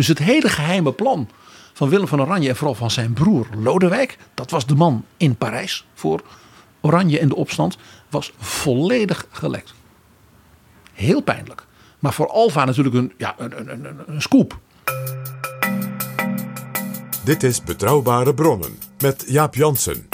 Dus het hele geheime plan van Willem van Oranje en vooral van zijn broer Lodewijk, dat was de man in Parijs voor Oranje en de opstand, was volledig gelekt. Heel pijnlijk. Maar voor Alfa natuurlijk een, ja, een, een, een, een scoop. Dit is Betrouwbare Bronnen met Jaap Jansen.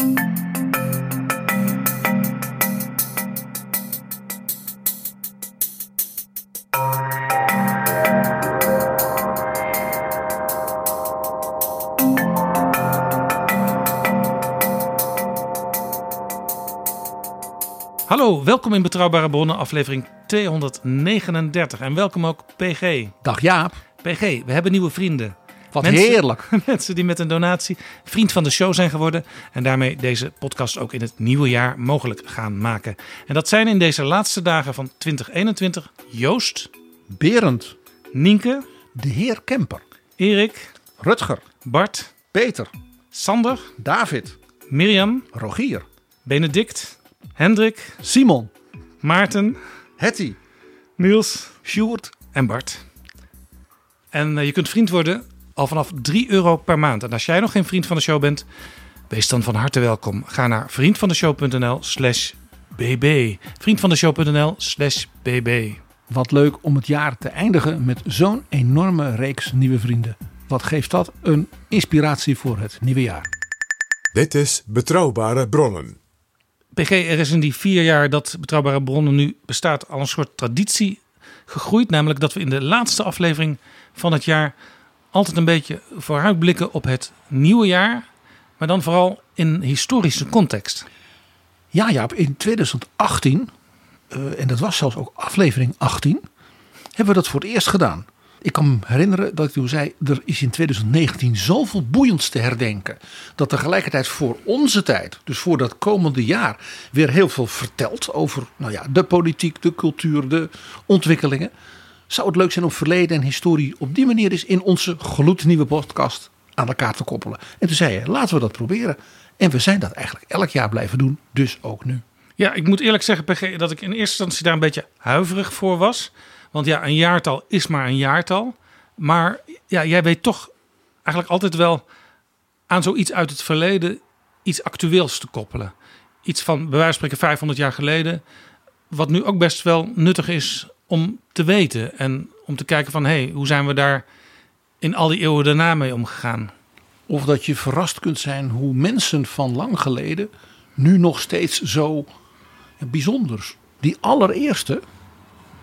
Hallo, welkom in Betrouwbare Bronnen, aflevering 239. En welkom ook PG. Dag Jaap, PG, we hebben nieuwe vrienden. wat Mensen- heerlijk. Mensen die met een donatie vriend van de show zijn geworden. En daarmee deze podcast ook in het nieuwe jaar mogelijk gaan maken. En dat zijn in deze laatste dagen van 2021 Joost, Berend, Nienke, de heer Kemper, Erik, Rutger, Bart, Peter, Sander, David, Mirjam, Rogier, Benedict, Hendrik, Simon, Maarten, Hetty, Niels Sjoerd. en Bart. En eh, je kunt vriend worden al vanaf 3 euro per maand. En als jij nog geen vriend van de show bent, wees dan van harte welkom. Ga naar vriendvandeshow.nl slash bb. Vriendvandeshow.nl slash bb. Wat leuk om het jaar te eindigen met zo'n enorme reeks nieuwe vrienden. Wat geeft dat een inspiratie voor het nieuwe jaar? Dit is Betrouwbare Bronnen. PG, er is in die vier jaar dat Betrouwbare Bronnen nu bestaat al een soort traditie gegroeid. Namelijk dat we in de laatste aflevering van het jaar altijd een beetje vooruitblikken op het nieuwe jaar. Maar dan vooral in historische context. Ja, Jaap, in 2018, eh, en dat was zelfs ook aflevering 18, hebben we dat voor het eerst gedaan. Ik kan me herinneren dat ik toen zei, er is in 2019 zoveel boeiends te herdenken. Dat tegelijkertijd voor onze tijd, dus voor dat komende jaar, weer heel veel vertelt over nou ja, de politiek, de cultuur, de ontwikkelingen. Zou het leuk zijn om verleden en historie op die manier eens in onze gloednieuwe podcast aan elkaar te koppelen. En toen zei je, laten we dat proberen. En we zijn dat eigenlijk elk jaar blijven doen, dus ook nu. Ja, ik moet eerlijk zeggen, PG, dat ik in eerste instantie daar een beetje huiverig voor was. Want ja, een jaartal is maar een jaartal. Maar ja, jij weet toch eigenlijk altijd wel aan zoiets uit het verleden iets actueels te koppelen. Iets van, bij wijze van spreken, 500 jaar geleden. Wat nu ook best wel nuttig is om te weten. En om te kijken van, hé, hey, hoe zijn we daar in al die eeuwen daarna mee omgegaan? Of dat je verrast kunt zijn hoe mensen van lang geleden nu nog steeds zo bijzonders. Die allereerste,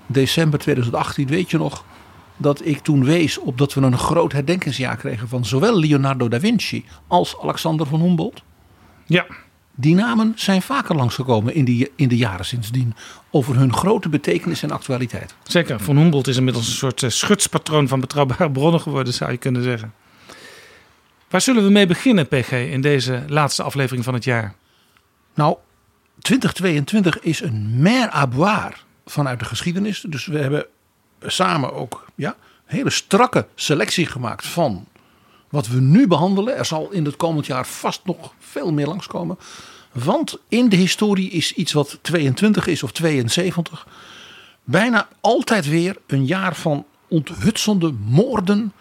december 2018, weet je nog dat ik toen wees op dat we een groot herdenkingsjaar kregen van zowel Leonardo da Vinci als Alexander van Humboldt. Ja, Die namen zijn vaker langsgekomen in, die, in de jaren sindsdien over hun grote betekenis en actualiteit. Zeker, Van Humboldt is inmiddels een soort eh, schutspatroon van betrouwbare bronnen geworden, zou je kunnen zeggen. Waar zullen we mee beginnen, PG, in deze laatste aflevering van het jaar? Nou, 2022 is een mer à boire vanuit de geschiedenis. Dus we hebben samen ook ja, een hele strakke selectie gemaakt van wat we nu behandelen. Er zal in het komend jaar vast nog veel meer langskomen. Want in de historie is iets wat 22 is of 72 bijna altijd weer een jaar van onthutsende moorden,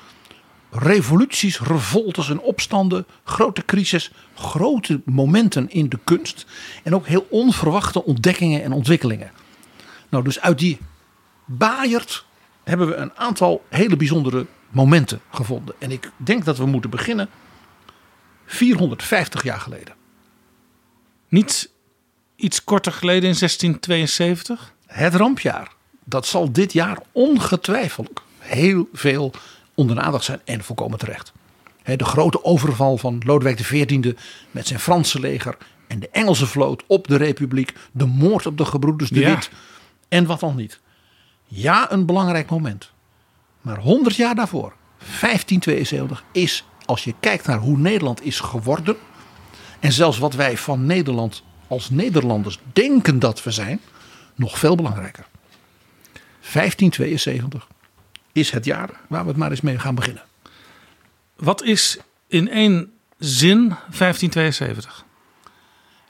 revoluties, revoltes en opstanden, grote crisis, grote momenten in de kunst en ook heel onverwachte ontdekkingen en ontwikkelingen. Nou, dus uit die Baaierd hebben we een aantal hele bijzondere momenten gevonden. En ik denk dat we moeten beginnen 450 jaar geleden. Niet iets korter geleden in 1672? Het rampjaar. Dat zal dit jaar ongetwijfeld heel veel onder aandacht zijn en volkomen terecht. De grote overval van Lodewijk XIV met zijn Franse leger en de Engelse vloot op de Republiek. De moord op de gebroeders de Ja. En wat dan niet. Ja, een belangrijk moment. Maar 100 jaar daarvoor, 1572, is als je kijkt naar hoe Nederland is geworden. En zelfs wat wij van Nederland als Nederlanders denken dat we zijn, nog veel belangrijker. 1572 is het jaar waar we het maar eens mee gaan beginnen. Wat is in één zin 1572?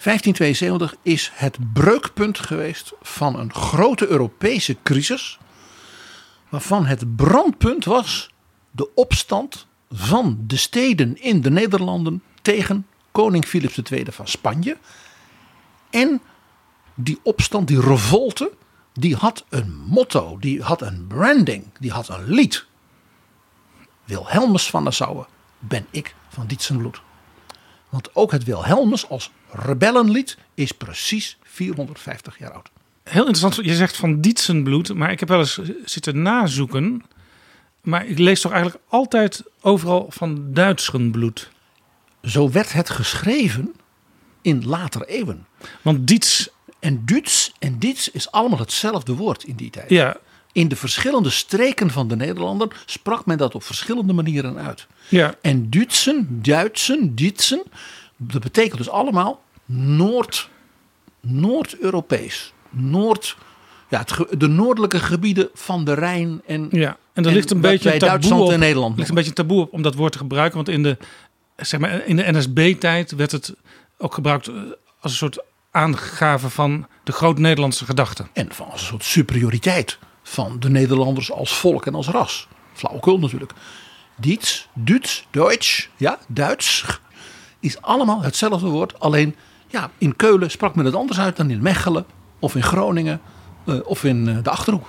1572 is het breukpunt geweest van een grote Europese crisis. Waarvan het brandpunt was de opstand van de steden in de Nederlanden tegen koning Philips II van Spanje. En die opstand, die revolte, die had een motto, die had een branding, die had een lied. Wilhelmus van Nassau ben ik van Dietsenbloed. Want ook het Wilhelmus als rebellenlied is precies 450 jaar oud. Heel interessant, je zegt van Dietsenbloed, maar ik heb wel eens zitten nazoeken. Maar ik lees toch eigenlijk altijd overal van Duitsenbloed. Zo werd het geschreven in later eeuwen. Want Diets, En Duits en Diets is allemaal hetzelfde woord in die tijd. ja, In de verschillende streken van de Nederlanden sprak men dat op verschillende manieren uit. ja, En Duitsen, Duitsen, Dietsen, dat betekent dus allemaal Noord, Noord-Europees. Noord, ja, het de noordelijke gebieden van de Rijn en, ja. En er en ligt een beetje taboe Duitsland op, en Nederland ligt een beetje taboe op om dat woord te gebruiken. Want in de, zeg maar, in de NSB-tijd werd het ook gebruikt eh, als een soort aangave van de groot-Nederlandse gedachte. En van als een soort superioriteit van de Nederlanders als volk en als ras. Flauwekul natuurlijk. Diets, Duits, Duits, ja, Duits is allemaal hetzelfde woord. Alleen ja, in Keulen sprak men het anders uit dan in Mechelen of in Groningen eh, of in eh, de Achterhoek.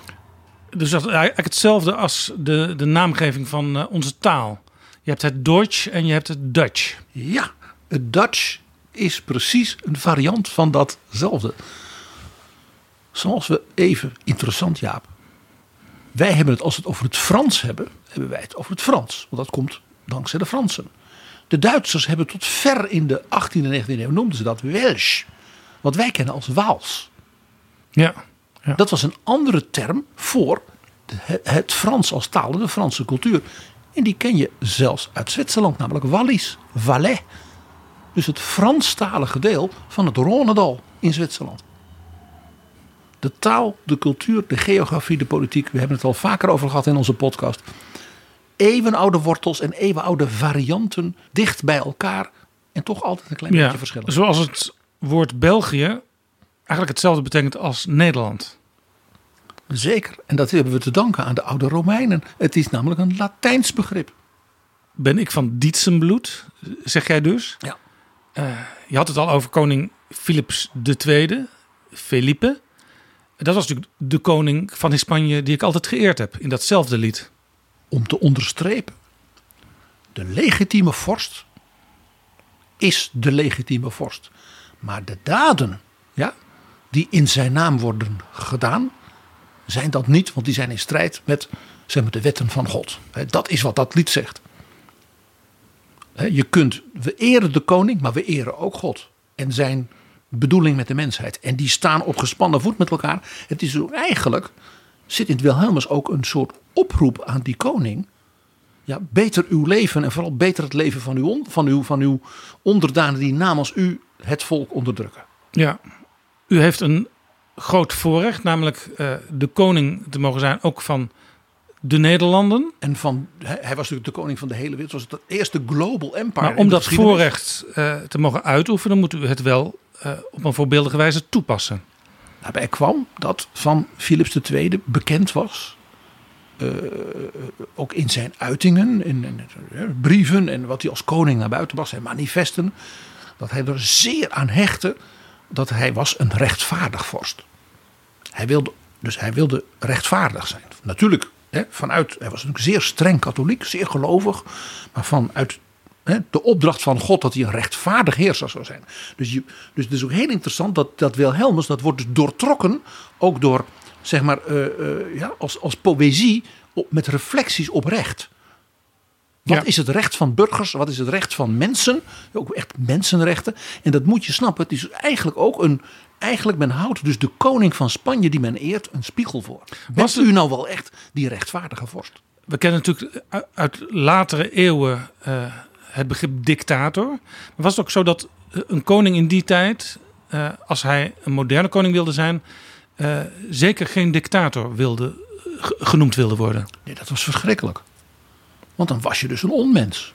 Dus dat is eigenlijk hetzelfde als de, de naamgeving van eh, onze taal. Je hebt het Deutsch en je hebt het Dutch. Ja, het Dutch is precies een variant van datzelfde. Zoals we even, interessant Jaap. Wij hebben het, als we het over het Frans hebben, hebben wij het over het Frans. Want dat komt dankzij de Fransen. De Duitsers hebben tot ver in de 18e en 19e eeuw, noemden ze dat Welsh. Wat wij kennen als Waals. Ja. Dat was een andere term voor het Frans als taal, de Franse cultuur. En die ken je zelfs uit Zwitserland, namelijk Wallis, Valais. Dus het Franstalige deel van het Rhônedal in Zwitserland. De taal, de cultuur, de geografie, de politiek. We hebben het al vaker over gehad in onze podcast. Eeuwenoude wortels en eeuwenoude varianten dicht bij elkaar. En toch altijd een klein ja. beetje verschillen. Zoals het woord België eigenlijk hetzelfde betekent als Nederland. Zeker. En dat hebben we te danken aan de oude Romeinen. Het is namelijk een Latijns begrip. Ben ik van Dietsenbloed, zeg jij dus? Ja. Eh, je had het al over koning Philips II, Felipe. Dat was natuurlijk de koning van Spanje die ik altijd geëerd heb in datzelfde lied. Om te onderstrepen. De legitieme vorst is de legitieme vorst. Maar de daden ja, die in zijn naam worden gedaan, zijn dat niet, want die zijn in strijd met zeg maar, de wetten van God. Dat is wat dat lied zegt. Je kunt, we eren de koning, maar we eren ook God. En zijn bedoeling met de mensheid. En die staan op gespannen voet met elkaar. Het is eigenlijk, zit in het Wilhelmus ook een soort oproep aan die koning. Ja, beter uw leven en vooral beter het leven van uw, van uw, van uw onderdanen die namens u het volk onderdrukken. Ja, u heeft een groot voorrecht, namelijk eh, de koning te mogen zijn, ook van de Nederlanden. En van, hij was natuurlijk de koning van de hele wereld. Het was het eerste global empire. Maar om dat voorrecht eh, te mogen uitoefenen, moet u het wel eh, op een voorbeeldige wijze toepassen. Daarbij kwam dat van Philips II bekend was. Eh, ook in zijn uitingen, in, in, eh, brieven en wat hij als koning naar buiten bracht, zijn manifesten. Dat hij er zeer aan hechtte dat hij was een rechtvaardig vorst. Hij wilde Dus hij wilde rechtvaardig zijn. Natuurlijk, hè, vanuit, hij was natuurlijk zeer streng katholiek, zeer gelovig. Maar vanuit hè, de opdracht van God dat hij een rechtvaardig heerser zou zijn. Dus, je, dus het is ook heel interessant dat, dat Wilhelmus, dat wordt dus doortrokken. Ook door, zeg maar, eh, eh, ja, als, als poëzie op, met reflecties op recht. Wat Ja. is het recht van burgers? Wat is het recht van mensen? Ook echt mensenrechten. En dat moet je snappen. Het is eigenlijk ook een. Eigenlijk men houdt dus de koning van Spanje die men eert een spiegel voor. Was u nou wel echt die rechtvaardige vorst? We kennen natuurlijk uit- latere eeuwen eh, het begrip dictator. Maar was het ook zo dat een koning in die tijd, als hij een moderne koning wilde zijn, eh, zeker geen dictator wilde, eh, genoemd wilde worden? Nee, dat was verschrikkelijk. Want dan was je dus een onmens.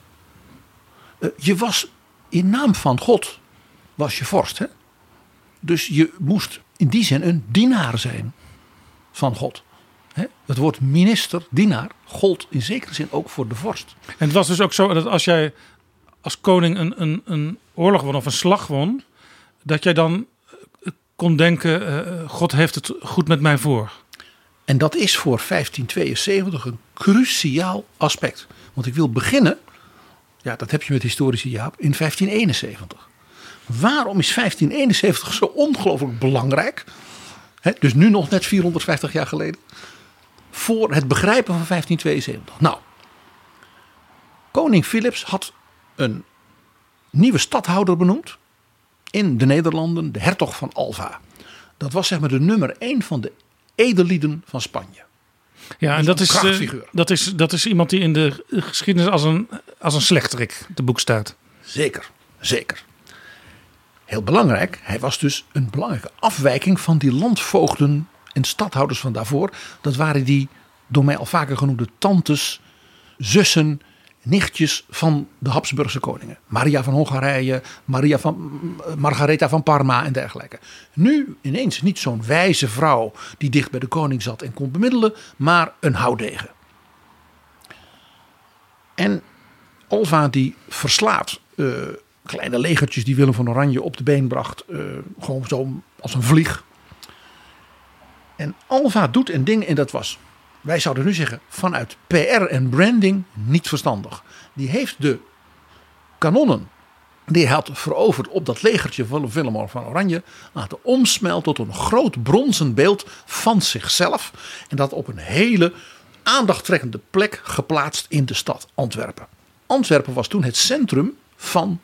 Eh, je was in naam van God, was je vorst. Hè? Dus je moest in die zin een dienaar zijn van God. Hè? Het woord minister, dienaar, gold in zekere zin ook voor de vorst. En het was dus ook zo dat als jij als koning een, een, een oorlog won of een slag won, dat jij dan kon denken: eh, God heeft het goed met mij voor. En dat is voor 1572 een cruciaal aspect. Want ik wil beginnen, ja, dat heb je met historici Jaap, in 1571. Waarom is 1571 zo ongelooflijk belangrijk? Dus nu nog net 450 jaar geleden. Voor het begrijpen van 1572. Nou, koning Philips had een nieuwe stadhouder benoemd in de Nederlanden, de hertog van Alva. Dat was zeg maar de nummer 1 van de edellieden van Spanje. Ja, en dat is, eh, dat, is, dat is iemand die in de geschiedenis als een, als een slechterik te boek staat. Zeker, zeker. Heel belangrijk, hij was dus een belangrijke afwijking van die landvoogden en stadhouders van daarvoor. Dat waren die door mij al vaker genoemde tantes, zussen, nichtjes van de Habsburgse koningen. Maria van Hongarije, Maria van, Margaretha van Parma en dergelijke. Nu ineens niet zo'n wijze vrouw die dicht bij de koning zat en kon bemiddelen, maar een houdegen. En Alva die verslaat eh, kleine legertjes die Willem van Oranje op de been bracht. eh, gewoon zo als een vlieg. En Alva doet een ding en dat was, wij zouden nu zeggen, vanuit PR en branding niet verstandig. Die heeft de kanonnen die hij had veroverd op dat legertje van Willem van Oranje laten omsmelten tot een groot bronzen beeld van zichzelf. En dat op een hele aandachttrekkende plek geplaatst in de stad Antwerpen. Antwerpen was toen het centrum van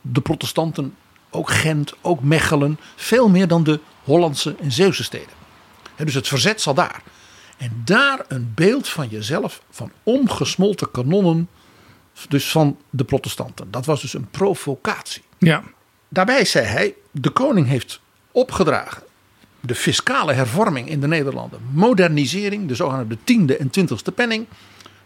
de protestanten, ook Gent, ook Mechelen, veel meer dan de Hollandse en Zeeuwse steden. Dus het verzet zat daar. En daar een beeld van jezelf, van omgesmolten kanonnen, dus van de protestanten. Dat was dus een provocatie. Ja, Daarbij zei hij, de koning heeft opgedragen de fiscale hervorming in de Nederlanden. Modernisering, de zogenaamde tiende en twintigste penning.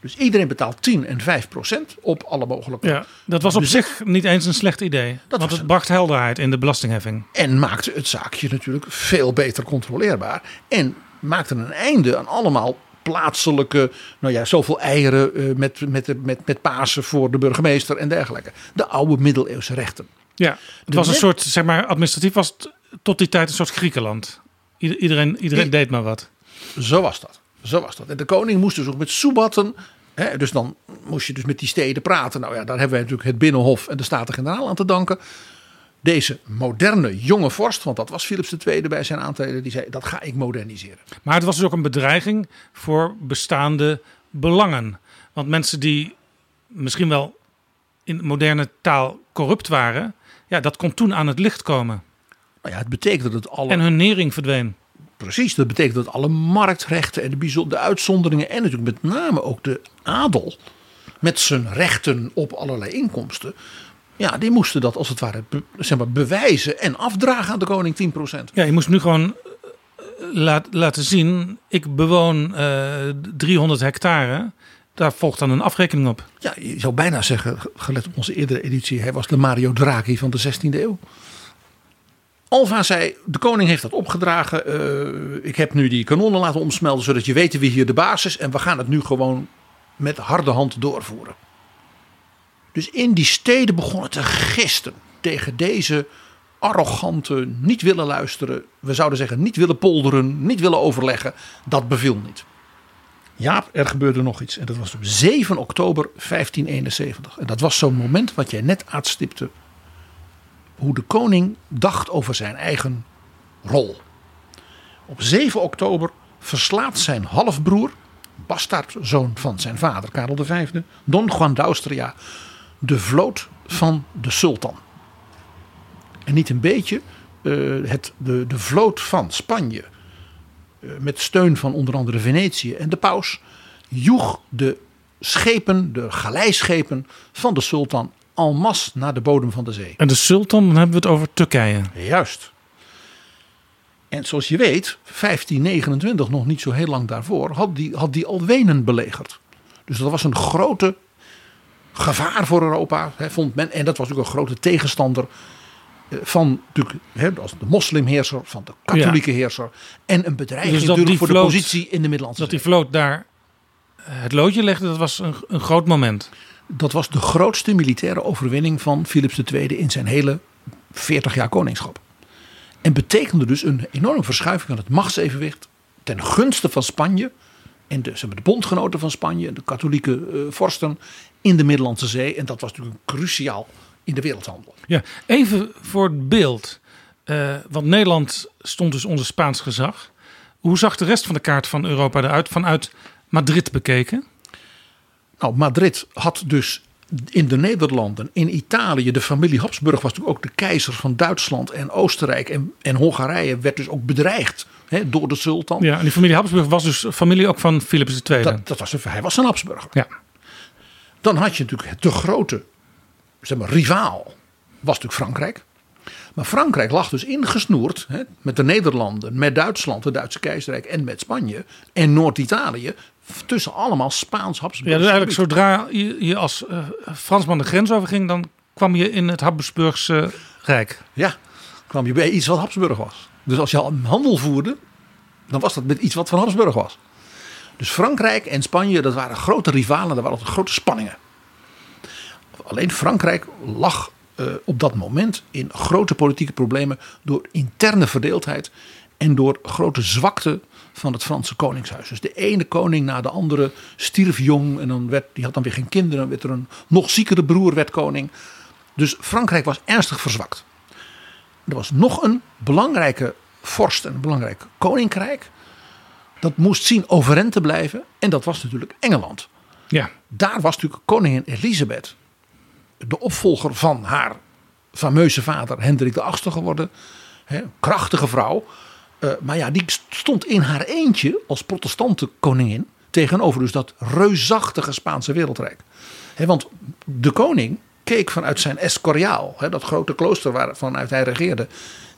Dus iedereen betaalt 10 en 5 procent op alle mogelijke. ja, dat was op Dus- zich niet eens een slecht idee. want was het het. bracht helderheid in de belastingheffing. En maakte het zaakje natuurlijk veel beter controleerbaar. En maakte een einde aan allemaal plaatselijke, nou ja, zoveel eieren eh, met, met, met, met Pasen voor de burgemeester en dergelijke. De oude middeleeuwse rechten. Ja, het was een soort, zeg maar, administratief was het tot die tijd een soort Griekenland. Ieder- Iedereen, iedereen I- deed maar wat. Zo was dat. Zo was dat. En de koning moest dus ook met soebatten. Hè, dus dan moest je dus met die steden praten. Nou ja, daar hebben wij natuurlijk het Binnenhof en de Staten-Generaal aan te danken. Deze moderne jonge vorst, want dat was Philips II bij zijn aantreden, die zei: dat ga ik moderniseren. Maar het was dus ook een bedreiging voor bestaande belangen. Want mensen die misschien wel in moderne taal corrupt waren, ja, dat kon toen aan het licht komen. Nou ja, het betekent dat alle. En hun nering verdween. Precies, dat betekent dat alle marktrechten en de, de uitzonderingen en natuurlijk met name ook de adel met zijn rechten op allerlei inkomsten. Ja, die moesten dat als het ware be- zeg maar, bewijzen en afdragen aan de koning 10%. Ja, je moest nu gewoon eh, laat, laten zien, ik bewoon eh 300 hectare. Daar volgt dan een afrekening op. Ja, je zou bijna zeggen, gelet op onze eerdere editie, hij was de Mario Draghi van de 16e eeuw. Alva zei, de koning heeft dat opgedragen. eh, ik heb nu die kanonnen laten omsmelten, zodat je weet wie hier de baas is. En we gaan het nu gewoon met harde hand doorvoeren. Dus in die steden begonnen te gisten tegen deze arrogante, niet willen luisteren. We zouden zeggen niet willen polderen, niet willen overleggen. Dat beviel niet. Jaap, er gebeurde nog iets. En dat was op 7 oktober 1571. En dat was zo'n moment wat jij net aanstipte. Hoe de koning dacht over zijn eigen rol. Op 7 oktober verslaat zijn halfbroer, bastaardzoon van zijn vader Karel V, Don Juan d'Austria, de vloot van de sultan. En niet een beetje, uh, het, de, de vloot van Spanje, uh, met steun van onder andere Venetië en de paus, joeg de schepen, de galeischepen van de sultan masse naar de bodem van de zee. En de sultan, dan hebben we het over Turkije. Juist. En zoals je weet, 1529, nog niet zo heel lang daarvoor, had die, had die al Wenen belegerd. Dus dat was een grote gevaar voor Europa, hè, vond men. En dat was ook een grote tegenstander eh, van natuurlijk, hè, de moslimheerser, van de katholieke ja. heerser. En een bedreiging dus natuurlijk voor vloot, de positie in de Middellandse Dat die vloot daar het loodje legde, dat was een, een groot moment. Dat was de grootste militaire overwinning van Philips II in zijn hele 40 jaar koningschap. En betekende dus een enorme verschuiving van het machtsevenwicht ten gunste van Spanje. En de, de bondgenoten van Spanje, de katholieke uh, vorsten in de Middellandse Zee. En dat was natuurlijk cruciaal in de wereldhandel. Ja, even voor het beeld. Uh, want Nederland stond dus onder Spaans gezag. Hoe zag de rest van de kaart van Europa eruit vanuit Madrid bekeken? Nou, Madrid had dus in de Nederlanden, in Italië, de familie Habsburg was natuurlijk ook de keizer van Duitsland en Oostenrijk en, en Hongarije werd dus ook bedreigd hè, door de sultan. Ja, en die familie Habsburg was dus familie ook van Philips II. Dat, dat was hij was een Habsburger. Ja. Dan had je natuurlijk de grote zeg maar, rivaal, was natuurlijk Frankrijk. Maar Frankrijk lag dus ingesnoerd hè, met de Nederlanden, met Duitsland, het Duitse keizerrijk en met Spanje en Noord-Italië tussen allemaal Spaans Habsburgs. Ja, dus eigenlijk zodra je, je als uh, Fransman de grens overging, dan kwam je in het Habsburgse Rijk. Ja, kwam je bij iets wat Habsburg was. Dus als je al handel voerde, dan was dat met iets wat van Habsburg was. Dus Frankrijk en Spanje, dat waren grote rivalen, daar waren grote spanningen. Alleen Frankrijk lag uh, op dat moment in grote politieke problemen door interne verdeeldheid en door grote zwakte van het Franse koningshuis. Dus de ene koning na de andere stierf jong en dan werd, die had dan weer geen kinderen. Werd er een nog ziekere broer werd koning. Dus Frankrijk was ernstig verzwakt. Er was nog een belangrijke vorst en een belangrijk koninkrijk. Dat moest zien overeind te blijven. En dat was natuurlijk Engeland. Ja. Daar was natuurlijk koningin Elisabeth. De opvolger van haar fameuze vader Hendrik VIII geworden. Hè, krachtige vrouw. Uh, maar ja, die stond in haar eentje als protestante koningin tegenover dus dat reusachtige Spaanse wereldrijk. He, want de koning keek vanuit zijn Escoriaal, he, dat grote klooster waarvanuit hij regeerde,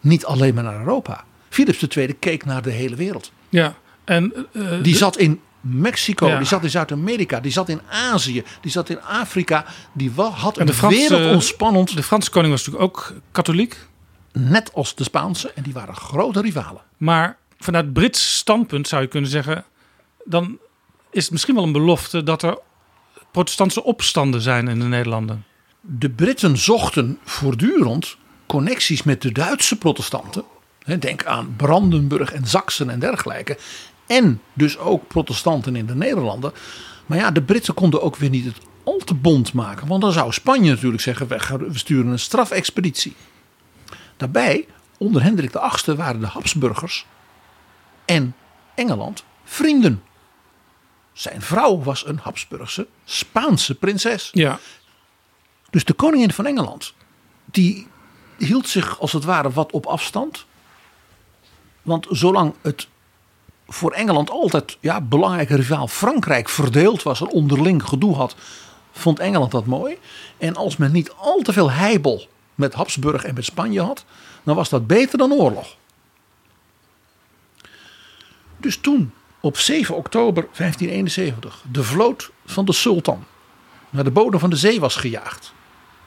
niet alleen maar naar Europa. Philips II keek naar de hele wereld. Ja, en, uh, die zat in Mexico, ja. die zat in Zuid-Amerika, die zat in Azië, die zat in Afrika. Die had een wereld ontspannend. De Franse koning was natuurlijk ook katholiek. Net als de Spaanse. En die waren grote rivalen. Maar vanuit Brits standpunt zou je kunnen zeggen. Dan is het misschien wel een belofte dat er protestantse opstanden zijn in de Nederlanden. De Britten zochten voortdurend connecties met de Duitse protestanten. Denk aan Brandenburg en Zaksen en dergelijke. En dus ook protestanten in de Nederlanden. Maar ja, de Britten konden ook weer niet het al te bond maken. Want dan zou Spanje natuurlijk zeggen: we sturen een strafexpeditie. Daarbij, onder Hendrik VIII waren de Habsburgers en Engeland vrienden. Zijn vrouw was een Habsburgse Spaanse prinses. Ja. Dus de koningin van Engeland, die hield zich als het ware wat op afstand. Want zolang het voor Engeland altijd ja, belangrijke rivaal Frankrijk verdeeld was en onderling gedoe had, vond Engeland dat mooi. En als men niet al te veel heibel met Habsburg en met Spanje had, dan was dat beter dan oorlog. Dus toen, op 7 oktober 1571, de vloot van de sultan naar de bodem van de zee was gejaagd.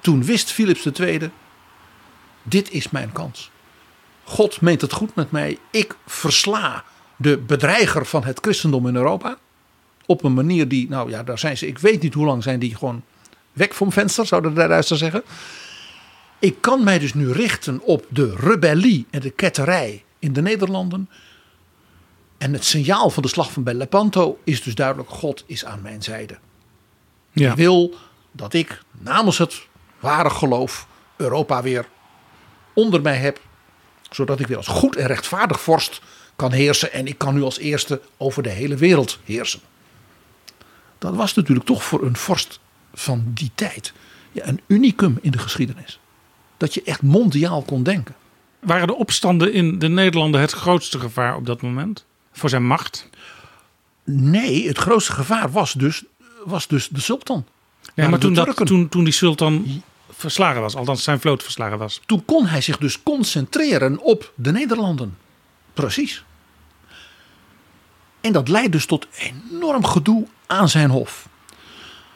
Toen wist Philips II, dit is mijn kans. God meent het goed met mij. Ik versla de bedreiger van het christendom in Europa. Op een manier die, nou ja, daar zijn ze, ik weet niet hoe lang zijn die gewoon weg vom venster, zouden de Duitsers zeggen. Ik kan mij dus nu richten op de rebellie en de ketterij in de Nederlanden. En het signaal van de slag van bij Lepanto is dus duidelijk: God is aan mijn zijde. Ja. Hij wil dat ik namens het ware geloof Europa weer onder mij heb. Zodat ik weer als goed en rechtvaardig vorst kan heersen. En ik kan nu als eerste over de hele wereld heersen. Dat was natuurlijk toch voor een vorst van die tijd ja, een unicum in de geschiedenis. Dat je echt mondiaal kon denken. Waren de opstanden in de Nederlanden het grootste gevaar op dat moment? Voor zijn macht? Nee, het grootste gevaar was dus, was dus de sultan. Waren maar toen, dat, toen, toen die sultan verslagen was, althans zijn vloot verslagen was. Toen kon hij zich dus concentreren op de Nederlanden. Precies. En dat leidt dus tot enorm gedoe aan zijn hof.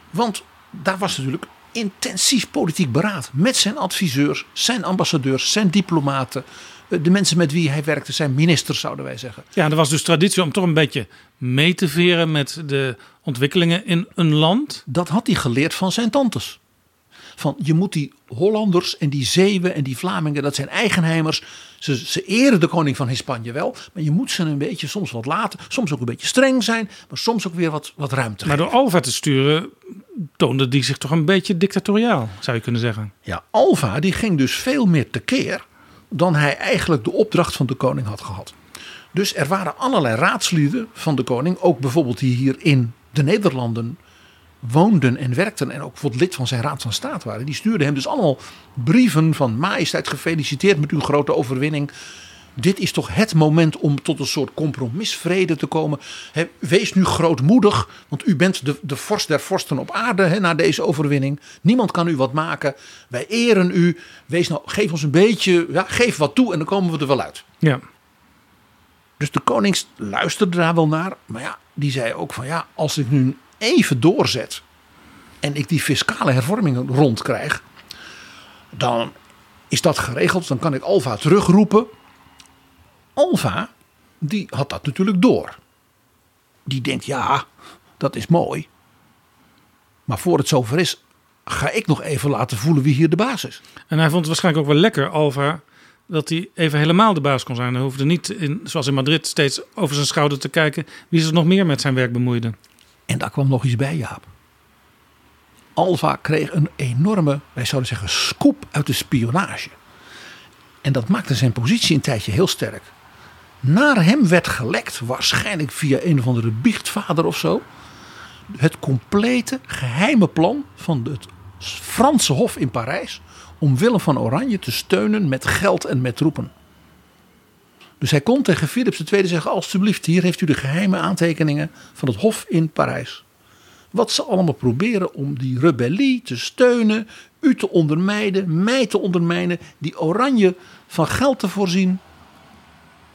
Want daar was natuurlijk intensief politiek beraad met zijn adviseurs, zijn ambassadeurs, zijn diplomaten, eh, de mensen met wie hij werkte, zijn ministers zouden wij zeggen. Ja, er was dus traditie om toch een beetje mee te veren met de ontwikkelingen in een land. Dat had hij geleerd van zijn tantes. Van je moet die Hollanders en die Zeeuwen en die Vlamingen, dat zijn eigenheimers. Ze, ze eren de koning van Spanje wel, maar je moet ze een beetje soms wat laten. Soms ook een beetje streng zijn, maar soms ook weer wat, wat ruimte Maar door Alva te sturen toonde die zich toch een beetje dictatoriaal, zou je kunnen zeggen. Ja, Alva die ging dus veel meer tekeer dan hij eigenlijk de opdracht van de koning had gehad. Dus er waren allerlei raadslieden van de koning, ook bijvoorbeeld die hier in de Nederlanden woonden en werkten en ook bijvoorbeeld lid van zijn raad van state waren. Die stuurden hem dus allemaal brieven van majesteit gefeliciteerd met uw grote overwinning. Dit is toch het moment om tot een soort compromisvrede te komen. Wees nu grootmoedig, want u bent de, de vorst der vorsten op aarde na deze overwinning. Niemand kan u wat maken. Wij eren u. Wees nou, geef ons een beetje, ja, geef wat toe en dan komen we er wel uit. Ja, Dus de koning luisterde daar wel naar. Maar ja, die zei ook van ja, als ik nu even doorzet. En ik die fiscale hervormingen rondkrijg. Dan is dat geregeld. Dan kan ik Alva terugroepen. Alva, die had dat natuurlijk door. Die denkt ja, dat is mooi. Maar voor het zover is, ga ik nog even laten voelen wie hier de baas is. en hij vond het waarschijnlijk ook wel lekker, Alva, dat hij even helemaal de baas kon zijn. Hij hoefde niet, zoals in Madrid, steeds over zijn schouder te kijken wie zich nog meer met zijn werk bemoeide. En daar kwam nog iets bij, Jaap. Alva kreeg een enorme, wij zouden zeggen, scoop uit de spionage. En dat maakte zijn positie een tijdje heel sterk. Naar hem werd gelekt, waarschijnlijk via een of andere biechtvader of zo, het complete geheime plan van het Franse Hof in Parijs om Willem van Oranje te steunen met geld en met troepen. Dus hij kon tegen Philips II zeggen: Alsjeblieft, hier heeft u de geheime aantekeningen van het Hof in Parijs. Wat ze allemaal proberen om die rebellie te steunen, u te ondermijnen, mij te ondermijnen, die Oranje van geld te voorzien.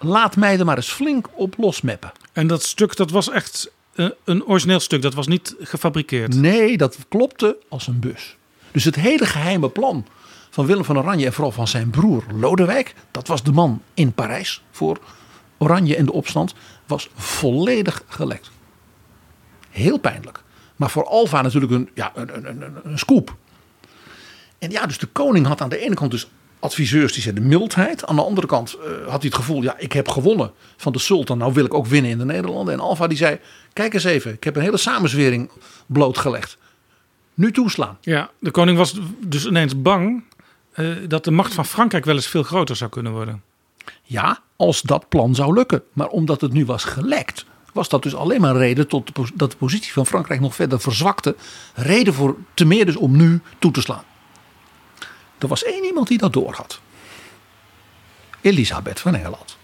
Laat mij er maar eens flink op losmeppen. En dat stuk, dat was echt eh, een origineel stuk. Dat was niet gefabriceerd. Nee, dat klopte als een bus. Dus het hele geheime plan van Willem van Oranje en vooral van zijn broer Lodewijk, dat was de man in Parijs voor Oranje en de opstand, was volledig gelekt. Heel pijnlijk. Maar voor Alva natuurlijk een, ja, een, een, een, scoop. En ja, dus de koning had aan de ene kant dus adviseurs die zeiden mildheid. Aan de andere kant eh, had hij het gevoel, ja, ik heb gewonnen van de sultan. Nou wil ik ook winnen in de Nederlanden. En Alva die zei, kijk eens even, ik heb een hele samenzwering blootgelegd. Nu toeslaan. Ja, de koning was dus ineens bang eh, dat de macht van Frankrijk wel eens veel groter zou kunnen worden. Ja, als dat plan zou lukken. Maar omdat het nu was gelekt, was dat dus alleen maar reden tot dat de positie van Frankrijk nog verder verzwakte. Reden voor te meer dus om nu toe te slaan. Er was één iemand die dat doorhad. Elisabeth van Engeland.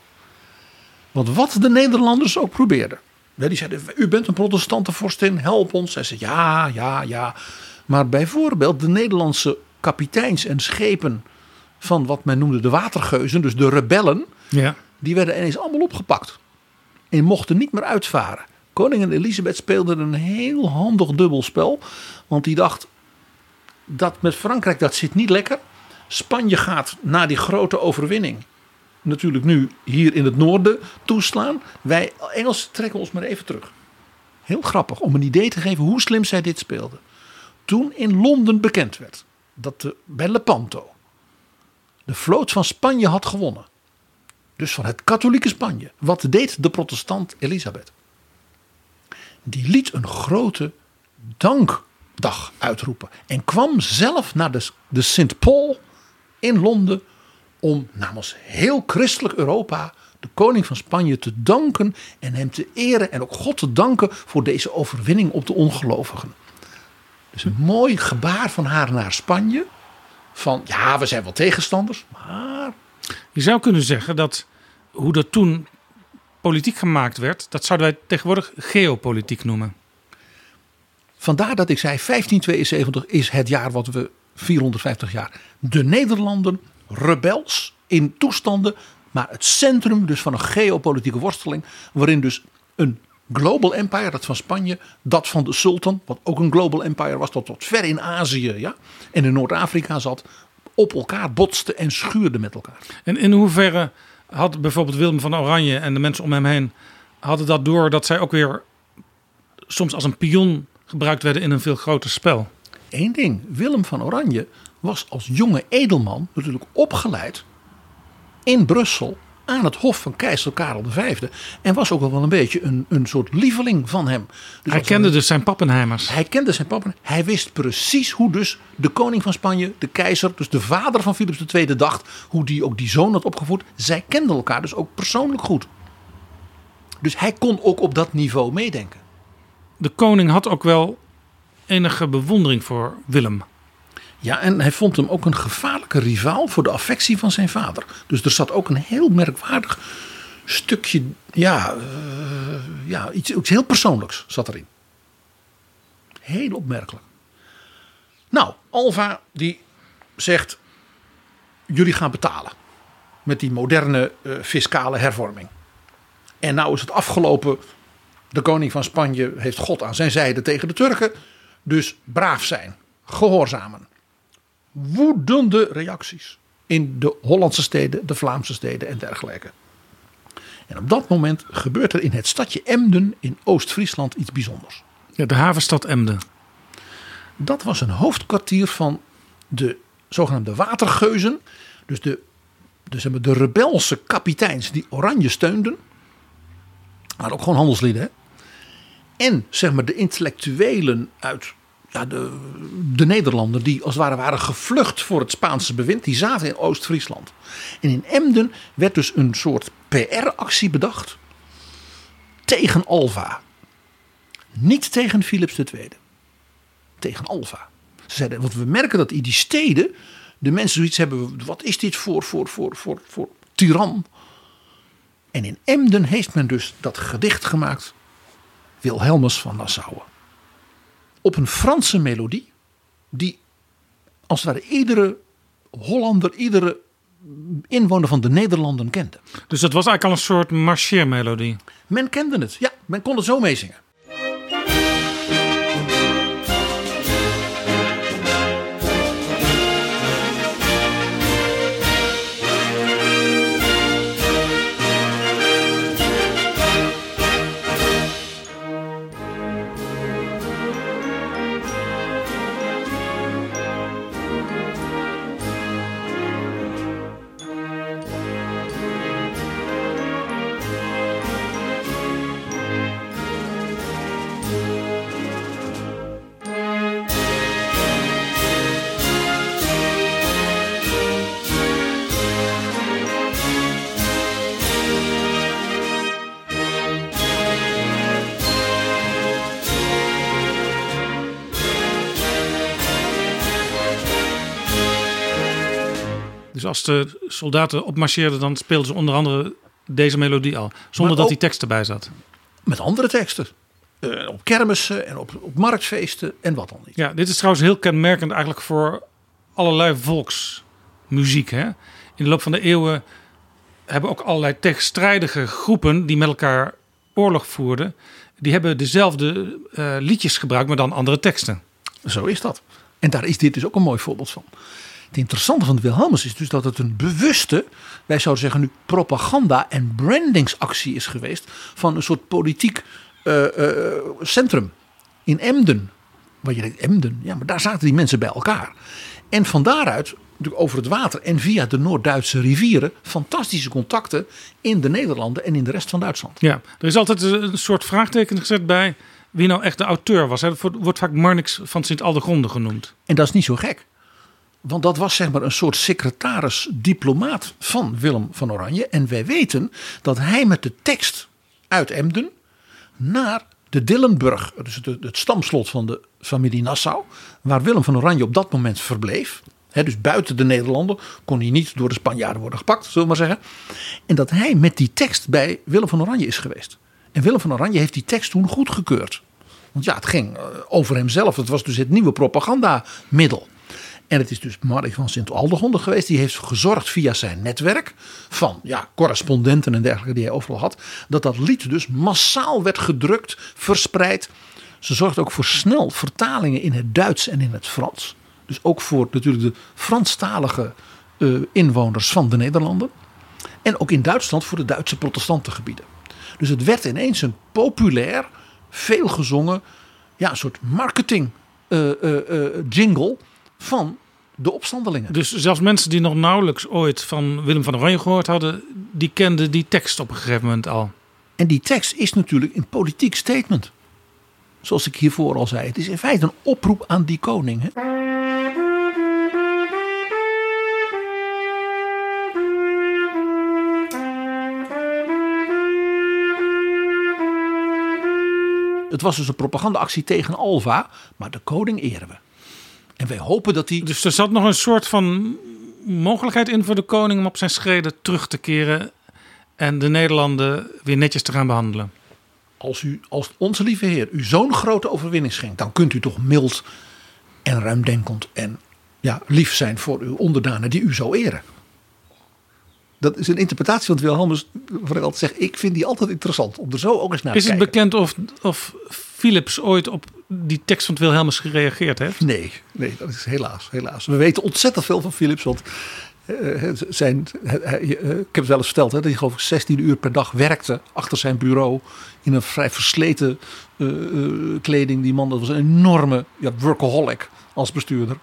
Want wat de Nederlanders ook probeerden. Die zeiden, u bent een protestante vorstin, help ons. Zij zei, ja, ja, ja. Maar bijvoorbeeld de Nederlandse kapiteins en schepen van wat men noemde de watergeuzen, dus de rebellen, Ja. die werden ineens allemaal opgepakt. En mochten niet meer uitvaren. Koningin Elisabeth speelde een heel handig dubbelspel. Want die dacht, dat met Frankrijk dat zit niet lekker. Spanje gaat na die grote overwinning natuurlijk nu hier in het noorden toeslaan. Wij Engelsen trekken ons maar even terug. Heel grappig om een idee te geven hoe slim zij dit speelden. Toen in Londen bekend werd dat de, bij Lepanto de vloot van Spanje had gewonnen. Dus van het katholieke Spanje. Wat deed de protestant Elisabeth? Die liet een grote dankdag uitroepen. En kwam zelf naar de, de Sint Paul in Londen om namens heel christelijk Europa de koning van Spanje te danken en hem te eren en ook God te danken voor deze overwinning op de ongelovigen. Dus een mooi gebaar van haar naar Spanje. Van ja, we zijn wel tegenstanders, maar. Je zou kunnen zeggen dat hoe dat toen politiek gemaakt werd, dat zouden wij tegenwoordig geopolitiek noemen. Vandaar dat ik zei 1572 is het jaar wat we 450 jaar. De Nederlanden rebels in toestanden, maar het centrum dus van een geopolitieke worsteling, waarin dus een global empire, dat van Spanje, dat van de sultan, wat ook een global empire was, dat tot ver in Azië ja, en in Noord-Afrika zat, op elkaar botste en schuurde met elkaar. En in hoeverre had bijvoorbeeld Willem van Oranje en de mensen om hem heen, hadden dat door dat zij ook weer soms als een pion gebruikt werden in een veel groter spel? Eén ding, Willem van Oranje was als jonge edelman natuurlijk opgeleid in Brussel aan het hof van keizer Karel V. En was ook wel een beetje een, een soort lieveling van hem. Dus hij kende dus zijn pappenheimers. Hij kende zijn pappenheimers. Hij wist precies hoe dus de koning van Spanje, de keizer, dus de vader van Philips II dacht. Hoe die ook die zoon had opgevoed. Zij kenden elkaar dus ook persoonlijk goed. Dus hij kon ook op dat niveau meedenken. De koning had ook wel enige bewondering voor Willem. Ja, en hij vond hem ook een gevaarlijke rivaal voor de affectie van zijn vader. Dus er zat ook een heel merkwaardig stukje, ja, uh, ja iets, heel persoonlijks zat erin. Heel opmerkelijk. Nou, Alva die zegt, jullie gaan betalen met die moderne uh, fiscale hervorming. En nou is het afgelopen. De koning van Spanje heeft God aan zijn zijde tegen de Turken. Dus braaf zijn, gehoorzamen woedende reacties in de Hollandse steden, de Vlaamse steden en dergelijke. En op dat moment gebeurt er in het stadje Emden in Oost-Friesland iets bijzonders. Ja, de havenstad Emden. Dat was een hoofdkwartier van de zogenaamde watergeuzen. Dus de, maar, de rebelse kapiteins die Oranje steunden. Maar ook gewoon handelslieden. Hè? En zeg maar de intellectuelen uit ja, de, de Nederlanden die als het ware waren gevlucht voor het Spaanse bewind, die zaten in Oost-Friesland. En in Emden werd dus een soort PR-actie bedacht tegen Alva. Niet tegen Philips II. Tegen Alva. Ze zeiden, want we merken dat in die steden de mensen zoiets hebben, wat is dit voor, voor, voor, voor, voor tiran? En in Emden heeft men dus dat gedicht gemaakt, Wilhelmus van Nassau op een Franse melodie. Die als het ware iedere Hollander, iedere inwoner van de Nederlanden kende. Dus dat was eigenlijk al een soort marcheermelodie? Men kende het, ja. Men kon het zo meezingen. Als de soldaten opmarcheerden, dan speelden ze onder andere deze melodie al. Zonder dat die tekst erbij zat. Met andere teksten. Uh, op kermissen en op, op marktfeesten en wat dan niet. Ja, dit is trouwens heel kenmerkend eigenlijk voor allerlei volksmuziek. Hè? In de loop van de eeuwen hebben ook allerlei tegenstrijdige groepen die met elkaar oorlog voerden. Die hebben dezelfde uh, liedjes gebruikt, maar dan andere teksten. Zo is dat. En daar is dit dus ook een mooi voorbeeld van. Het interessante van de Wilhelmus is dus dat het een bewuste, wij zouden zeggen nu propaganda- en brandingsactie is geweest van een soort politiek uh, uh, centrum in Emden. Waar je denkt, Emden, ja, maar daar zaten die mensen bij elkaar. En van daaruit, natuurlijk over het water en via de Noord-Duitse rivieren, fantastische contacten in de Nederlanden en in de rest van Duitsland. Ja, er is altijd een soort vraagteken gezet bij wie nou echt de auteur was. Er wordt vaak Marnix van Sint-Aldegonde genoemd. En dat is niet zo gek. Want dat was zeg maar een soort secretaris-diplomaat van Willem van Oranje. En wij weten dat hij met de tekst uit Emden naar de Dillenburg, dus het, stamslot van de familie Nassau, waar Willem van Oranje op dat moment verbleef. dus buiten de Nederlanden kon hij niet door de Spanjaarden worden gepakt, zullen we maar zeggen. En dat hij met die tekst bij Willem van Oranje is geweest. En Willem van Oranje heeft die tekst toen goedgekeurd. Want ja, het ging eh, over hemzelf. Het was dus het nieuwe propagandamiddel. En het is dus Marie van Sint-Aldegonde geweest. Die heeft gezorgd via zijn netwerk van ja, correspondenten en dergelijke die hij overal had. Dat dat lied dus massaal werd gedrukt, verspreid. Ze zorgde ook voor snel vertalingen in het Duits en in het Frans. Dus ook voor natuurlijk de Franstalige uh, inwoners van de Nederlanden. En ook in Duitsland voor de Duitse protestantengebieden. Dus het werd ineens een populair, veel gezongen, ja, een soort marketing uh, uh, jingle van de opstandelingen. Dus zelfs mensen die nog nauwelijks ooit van Willem van Oranje gehoord hadden, die kenden die tekst op een gegeven moment al. En die tekst is natuurlijk een politiek statement. Zoals ik hiervoor al zei. Het is in feite een oproep aan die koning. Hè? Het was dus een propagandaactie tegen Alva, maar de koning eren we. En wij hopen dat hij. Dus er zat nog een soort van mogelijkheid in voor de koning om op zijn schreden terug te keren en de Nederlanden weer netjes te gaan behandelen. Als, u, als onze lieve Heer u zo'n grote overwinning schenkt, dan kunt u toch mild en ruimdenkend en ja, lief zijn voor uw onderdanen die u zo eren. Dat is een interpretatie van het Wilhelmus, wat ik altijd zeg. Ik vind die altijd interessant om er zo ook eens naar is te kijken. Is het bekend of, of Philips ooit op die tekst van het Wilhelmus gereageerd heeft? Nee, nee, dat is helaas, helaas. We weten ontzettend veel van Philips, want uh, zijn, uh, ik heb het wel eens verteld, hè, dat hij geloof ik 16 uur per dag werkte achter zijn bureau in een vrij versleten uh, kleding. Die man, dat was een enorme ja, workaholic als bestuurder.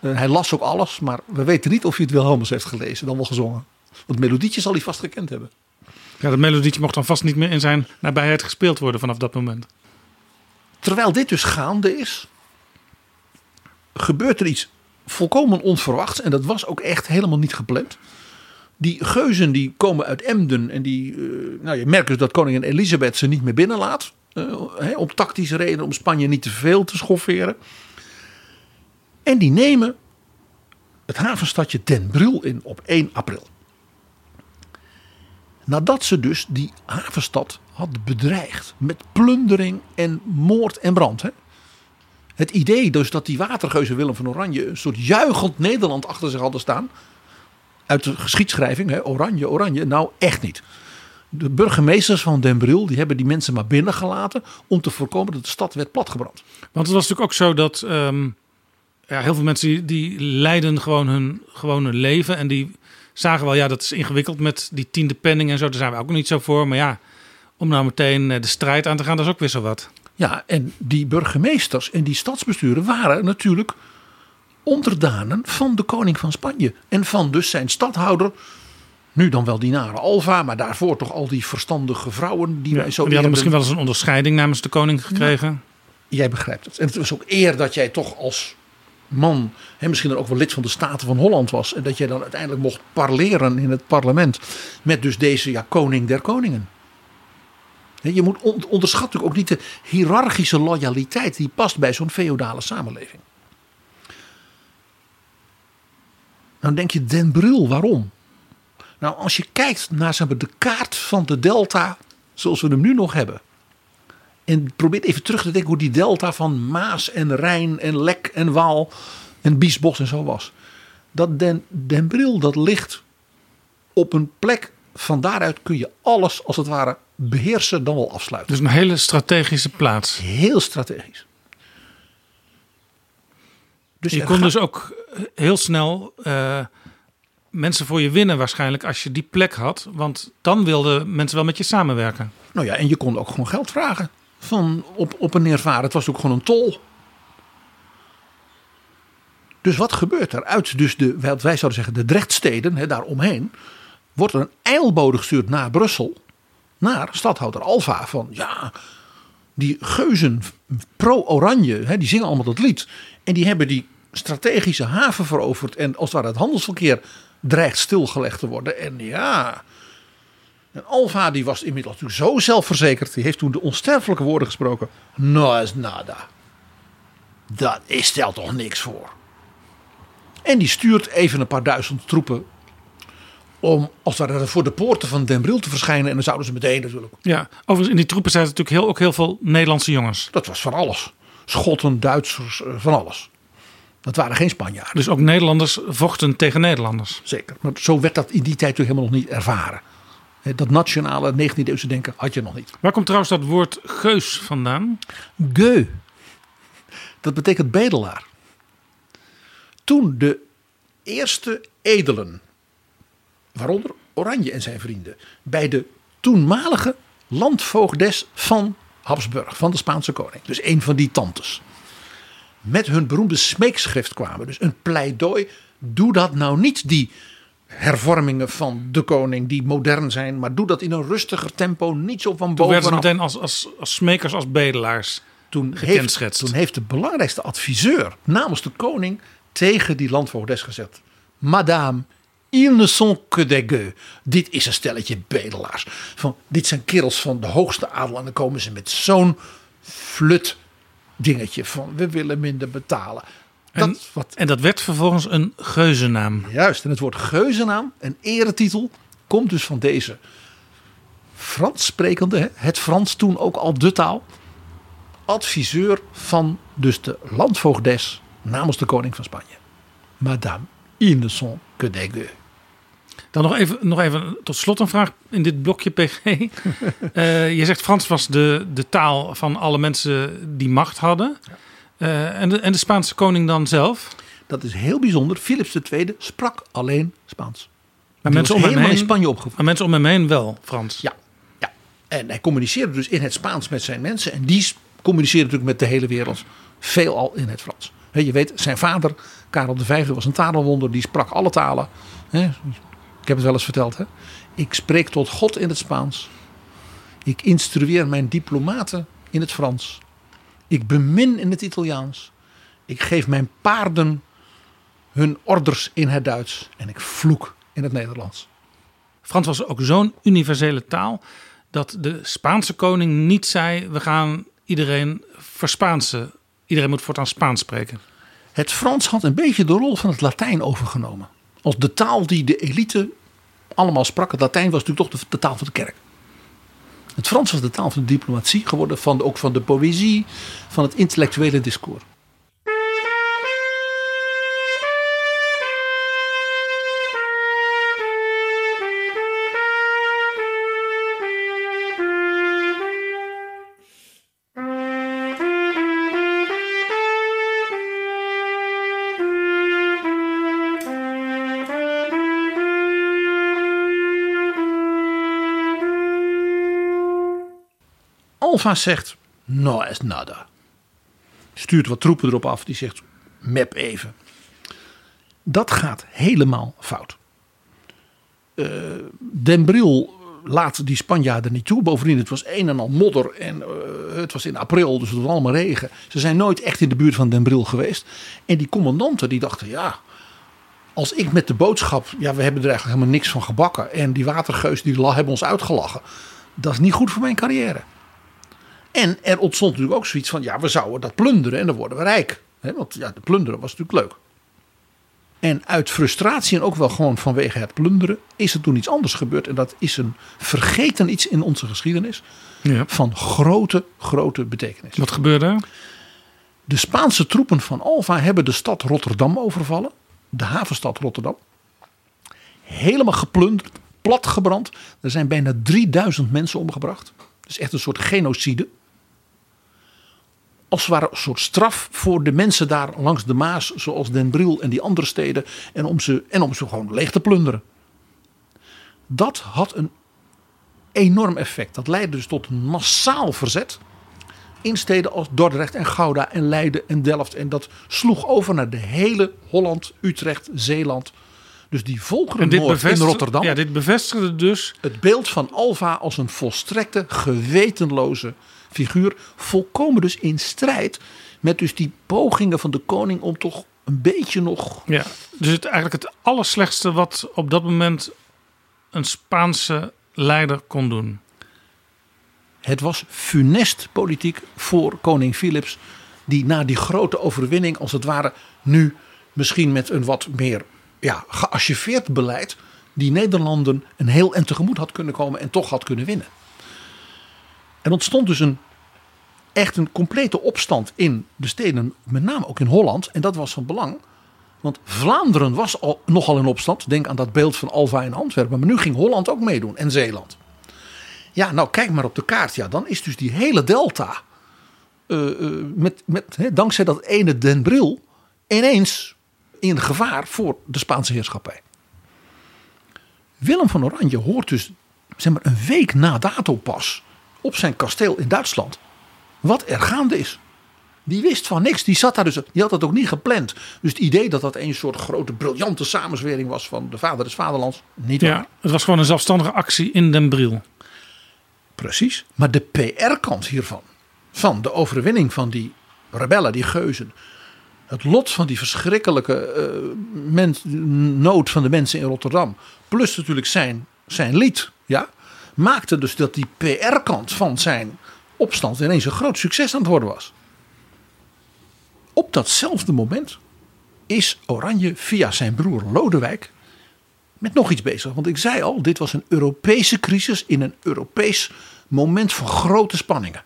hij las ook alles, maar we weten niet of hij het Wilhelmus heeft gelezen, dan wel gezongen. Want melodietje zal hij vast gekend hebben. Ja, dat melodietje mocht dan vast niet meer in zijn nabijheid gespeeld worden vanaf dat moment. Terwijl dit dus gaande is, gebeurt er iets volkomen onverwachts. En dat was ook echt helemaal niet gepland. Die geuzen die komen uit Emden en die, uh, nou je merkt dus dat koningin Elisabeth ze niet meer binnenlaat. Uh, he, om tactische redenen, om Spanje niet te veel te schofferen. En die nemen het havenstadje Den Bril in op 1 april. Nadat ze dus die havenstad had bedreigd met plundering en moord en brand. Hè? Het idee dus dat die watergeuzen Willem van Oranje een soort juichend Nederland achter zich hadden staan. Uit de geschiedschrijving, hè? oranje, oranje. Nou, echt niet. De burgemeesters van Den Bril die hebben die mensen maar binnengelaten om te voorkomen dat de stad werd platgebrand. Want het was natuurlijk ook zo dat um, ja, heel veel mensen die, die leiden gewoon hun gewone leven en die zagen wel, ja, dat is ingewikkeld met die tiende penning en zo. Daar zijn we ook nog niet zo voor. Maar ja, om nou meteen de strijd aan te gaan, dat is ook weer zo wat. Ja, en die burgemeesters en die stadsbesturen waren natuurlijk onderdanen van de koning van Spanje. En van dus zijn stadhouder, nu dan wel Dinara Alva, maar daarvoor toch al die verstandige vrouwen die ja, wij zo. Die hadden misschien wel eens een onderscheiding namens de koning gekregen. Ja, jij begrijpt het. En het was ook eer dat jij toch als man, hè, misschien dan ook wel lid van de Staten van Holland was. En dat jij dan uiteindelijk mocht parleren in het parlement met dus deze ja, koning der koningen. Je moet onderschat natuurlijk ook niet de hiërarchische loyaliteit die past bij zo'n feodale samenleving. Nou denk je Den Bril, waarom? Nou, als je kijkt naar zeg maar, de kaart van de delta zoals we hem nu nog hebben. En probeer even terug te denken hoe die delta van Maas en Rijn en Lek en Waal en Biesbos en zo was. Dat Den, Den Bril, dat ligt op een plek, van daaruit kun je alles als het ware beheersen dan wel afsluiten. Dus een hele strategische plaats. Heel strategisch. Dus je kon gaat... dus ook heel snel uh, mensen voor je winnen waarschijnlijk als je die plek had. Want dan wilden mensen wel met je samenwerken. Nou ja, en je kon ook gewoon geld vragen van op, op en neer varen. Het was ook gewoon een tol. Dus wat gebeurt er? Uit dus de, wij zouden zeggen, de Drechtsteden, daaromheen, wordt er een eilbode gestuurd naar Brussel. Naar stadhouder Alva van ja, die geuzen pro-oranje, die zingen allemaal dat lied. En die hebben die strategische haven veroverd. En als het ware het handelsverkeer dreigt stilgelegd te worden. En ja, en Alva die was inmiddels natuurlijk zo zelfverzekerd. Die heeft toen de onsterfelijke woorden gesproken. No es nada. Dat is stelt toch niks voor. En die stuurt even een paar duizend troepen om als het ware voor de poorten van Den Bril te verschijnen. En dan zouden ze meteen natuurlijk. Ja, overigens in die troepen zaten natuurlijk heel, ook heel veel Nederlandse jongens. Dat was van alles. Schotten, Duitsers, eh, van alles. Dat waren geen Spanjaarden. Dus ook Nederlanders vochten tegen Nederlanders. Zeker. Maar zo werd dat in die tijd natuurlijk helemaal nog niet ervaren. Hè, Dat nationale 19e eeuwse denken had je nog niet. Waar komt trouwens dat woord geus vandaan? Geu. Dat betekent bedelaar. Toen de eerste edelen, waaronder Oranje en zijn vrienden, bij de toenmalige landvoogdes van Habsburg, van de Spaanse koning, dus een van die tantes, met hun beroemde smeekschrift kwamen, dus een pleidooi, doe dat nou niet die hervormingen van de koning die modern zijn, maar doe dat in een rustiger tempo, niet zo van Toen werden ze bovenaf. meteen als, als, als smekers, als bedelaars. Toen heeft, toen heeft de belangrijkste adviseur namens de koning tegen die landvoogdes gezegd: Madame, ils ne sont que des gueux. Dit is een stelletje bedelaars. Van, dit zijn kerels van de hoogste adel en dan komen ze met zo'n flut dingetje van we willen minder betalen. En, Dat, wat, en dat werd vervolgens een geuzennaam. juist, en het woord geuzennaam, een eretitel, komt dus van deze Frans sprekende, het Frans toen ook al de taal, adviseur van dus de landvoogdes namens de koning van Spanje. Madame, sont que des gueux. Dan nog even, nog even tot slot een vraag in dit blokje PG. Eh, je zegt Frans was de, de taal van alle mensen die macht hadden. Eh, en, de, en de Spaanse koning dan zelf? Dat is heel bijzonder. Philips II sprak alleen Spaans. Maar Die mensen om, hem heen, in Spanje opgevoed. maar mensen om hem heen wel Frans. Ja, ja. En hij communiceerde dus in het Spaans met zijn mensen. En die communiceerde natuurlijk met de hele wereld veelal in het Frans. Je weet, zijn vader, Karel V, was een taalwonder. Die sprak alle talen. Ik heb het wel eens verteld. Hè? Ik spreek tot God in het Spaans. Ik instrueer mijn diplomaten in het Frans. Ik bemin in het Italiaans. Ik geef mijn paarden hun orders in het Duits. En ik vloek in het Nederlands. Frans was ook zo'n universele taal dat de Spaanse koning niet zei: we gaan iedereen verspaansen. Iedereen moet voortaan Spaans spreken. Het Frans had een beetje de rol van het Latijn overgenomen. Als de taal die de elite allemaal sprak. Het Latijn was natuurlijk toch de, de taal van de kerk. Het Frans was de taal van de diplomatie geworden. Van, ook van de poëzie, van het intellectuele discours. Alfa zegt, no es nada. Stuurt wat troepen erop af. Die zegt, map even. Dat gaat helemaal fout. Eh, Den Bril laat die Spanjaarden niet toe. Bovendien, het was een en al modder. En eh, het was in april, dus het was allemaal regen. Ze zijn nooit echt in de buurt van Den Bril geweest. En die commandanten die dachten, ja... Als ik met de boodschap, ja, we hebben er eigenlijk helemaal niks van gebakken. En die watergeus die hebben ons uitgelachen. Dat is niet goed voor mijn carrière. En er ontstond natuurlijk ook zoiets van, ja, we zouden dat plunderen en dan worden we rijk. Want ja, de plunderen was natuurlijk leuk. En uit frustratie en ook wel gewoon vanwege het plunderen is er toen iets anders gebeurd. En dat is een vergeten iets in onze geschiedenis Ja. van grote, grote betekenis. Wat gebeurde er? De Spaanse troepen van Alva hebben de stad Rotterdam overvallen. De havenstad Rotterdam. Helemaal geplunderd, platgebrand. Er zijn bijna 3000 mensen omgebracht. Dus echt een soort genocide. Als het ware een soort straf voor de mensen daar langs de Maas. Zoals Den Bril en die andere steden. En om ze, en om ze gewoon leeg te plunderen. Dat had een enorm effect. Dat leidde dus tot massaal verzet. in steden als Dordrecht en Gouda en Leiden en Delft. En dat sloeg over naar de hele Holland, Utrecht, Zeeland. Dus die volkeren in Rotterdam. Ja, dit bevestigde dus het beeld van Alva als een volstrekte, gewetenloze figuur. Volkomen dus in strijd met dus die pogingen van de koning om toch een beetje nog... Ja, dus het, eigenlijk het allerslechtste wat op dat moment een Spaanse leider kon doen. Het was funest politiek voor koning Philips, die na die grote overwinning, als het ware, nu misschien met een wat meer ja, geacheveerd beleid, die Nederlanden een heel en tegemoet had kunnen komen en toch had kunnen winnen. Er ontstond dus een echt een complete opstand in de steden, met name ook in Holland. En dat was van belang. Want Vlaanderen was al, nogal in opstand. Denk aan dat beeld van Alva in Antwerpen. Maar nu ging Holland ook meedoen en Zeeland. Ja, nou kijk maar op de kaart. Ja, dan is dus die hele delta. Uh, uh, met, met, dankzij dat ene Den Bril. ineens in gevaar voor de Spaanse heerschappij. Willem van Oranje hoort dus zeg maar, een week na dato pas. op zijn kasteel in Duitsland. wat er gaande is. Die wist van niks. Die zat daar dus. Die had dat ook niet gepland. Dus het idee dat dat een soort grote briljante samenzwering was van de vader des vaderlands. Niet waar. Ja, het was gewoon een zelfstandige actie in Den Bril. Precies. Maar de PR-kant hiervan, van de overwinning van die rebellen, die geuzen, het lot van die verschrikkelijke uh, nood van de mensen in Rotterdam, plus natuurlijk zijn, zijn lied, ja, maakte dus dat die PR-kant van zijn opstand ineens een groot succes aan het worden was. Op datzelfde moment is Oranje via zijn broer Lodewijk met nog iets bezig. Want ik zei al, dit was een Europese crisis in een Europees moment van grote spanningen.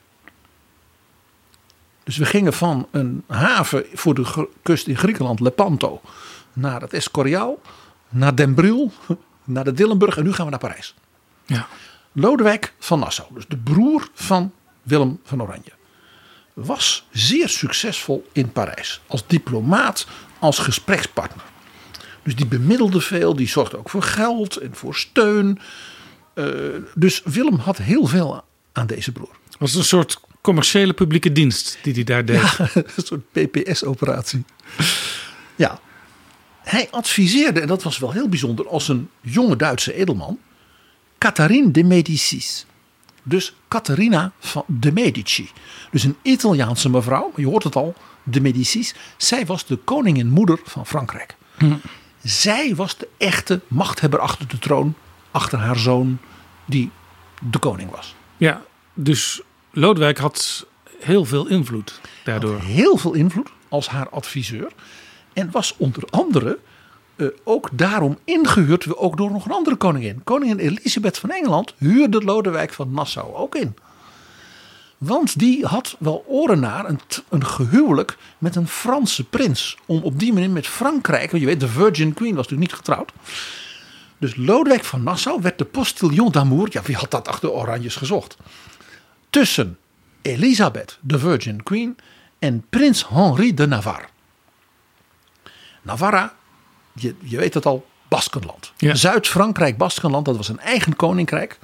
Dus we gingen van een haven voor de kust in Griekenland, Lepanto, naar het Escoriaal, naar Den Bril, naar de Dillenburg en nu gaan we naar Parijs. Ja. Lodewijk van Nassau, dus de broer van Willem van Oranje, was zeer succesvol in Parijs. Als diplomaat, als gesprekspartner. Dus die bemiddelde veel, die zorgde ook voor geld en voor steun. Uh, dus Willem had heel veel aan deze broer. Was het een soort commerciële publieke dienst die hij daar deed? Ja, een soort PPS-operatie. Ja. Hij adviseerde, en dat was wel heel bijzonder, als een jonge Duitse edelman, Catharine de Medicis. Dus Catharina van de Medici. Dus een Italiaanse mevrouw, je hoort het al, de Medicis. Zij was de koningin moeder van Frankrijk. Hm. Zij was de echte machthebber achter de troon, achter haar zoon, die de koning was. Ja, dus Lodewijk had heel veel invloed daardoor. Heel veel invloed als haar adviseur. En was onder andere uh, ook daarom ingehuurd, ook door nog een andere koningin. Koningin Elisabeth van Engeland huurde Lodewijk van Nassau ook in. Want die had wel oren naar een, een gehuwelijk met een Franse prins. Om op die manier met Frankrijk, want je weet, de Virgin Queen was natuurlijk niet getrouwd. Dus Lodewijk van Nassau werd de postillon d'amour. Ja, wie had dat achter Oranjes gezocht? Tussen Elisabeth, de Virgin Queen, en prins Henri de Navarre. Navarra, je, je weet het al, Baskenland. Ja. Zuid-Frankrijk, Baskenland, dat was een eigen koninkrijk.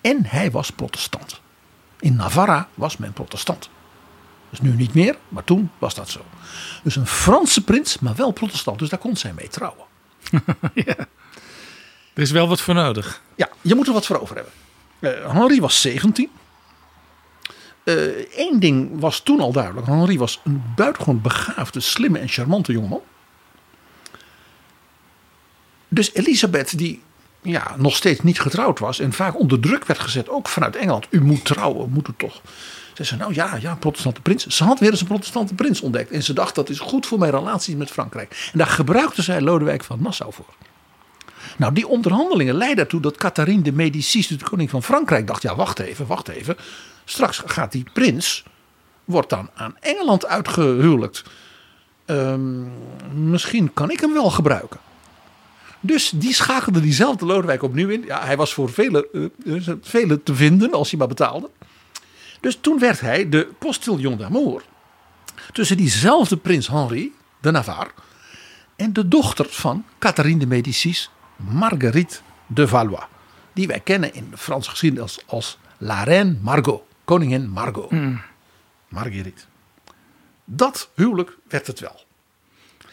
En hij was protestant. In Navarra was men protestant. Dus nu niet meer, maar toen was dat zo. Dus een Franse prins, maar wel protestant. Dus daar kon zij mee trouwen. ja. Er is wel wat voor nodig. Ja, je moet er wat voor over hebben. Uh, Henri was 17. Eén uh, ding was toen al duidelijk. Henri was een buitengewoon begaafde, slimme en charmante jongeman. Dus Elisabeth, die ja, nog steeds niet getrouwd was en vaak onder druk werd gezet, ook vanuit Engeland. U moet trouwen, moet u toch. Ze zei, nou ja, ja, protestante prins. Ze had weer eens een protestante prins ontdekt. En ze dacht, dat is goed voor mijn relaties met Frankrijk. En daar gebruikte zij Lodewijk van Nassau voor. Nou, die onderhandelingen leidden ertoe dat Catharine de Medicis, de koning van Frankrijk, dacht: ja, wacht even, wacht even. Straks gaat die prins, wordt dan aan Engeland uitgehuwelijkt. Um, misschien kan ik hem wel gebruiken. Dus die schakelde diezelfde Lodewijk opnieuw in. Ja, hij was voor velen uh, vele te vinden als hij maar betaalde. Dus toen werd hij de postillon d'amour tussen diezelfde prins Henri de Navarre en de dochter van Catharine de Medicis, Marguerite de Valois. Die wij kennen in de Franse geschiedenis als, als La Reine Margot, koningin Margot. Mm. Marguerite. Dat huwelijk werd het wel.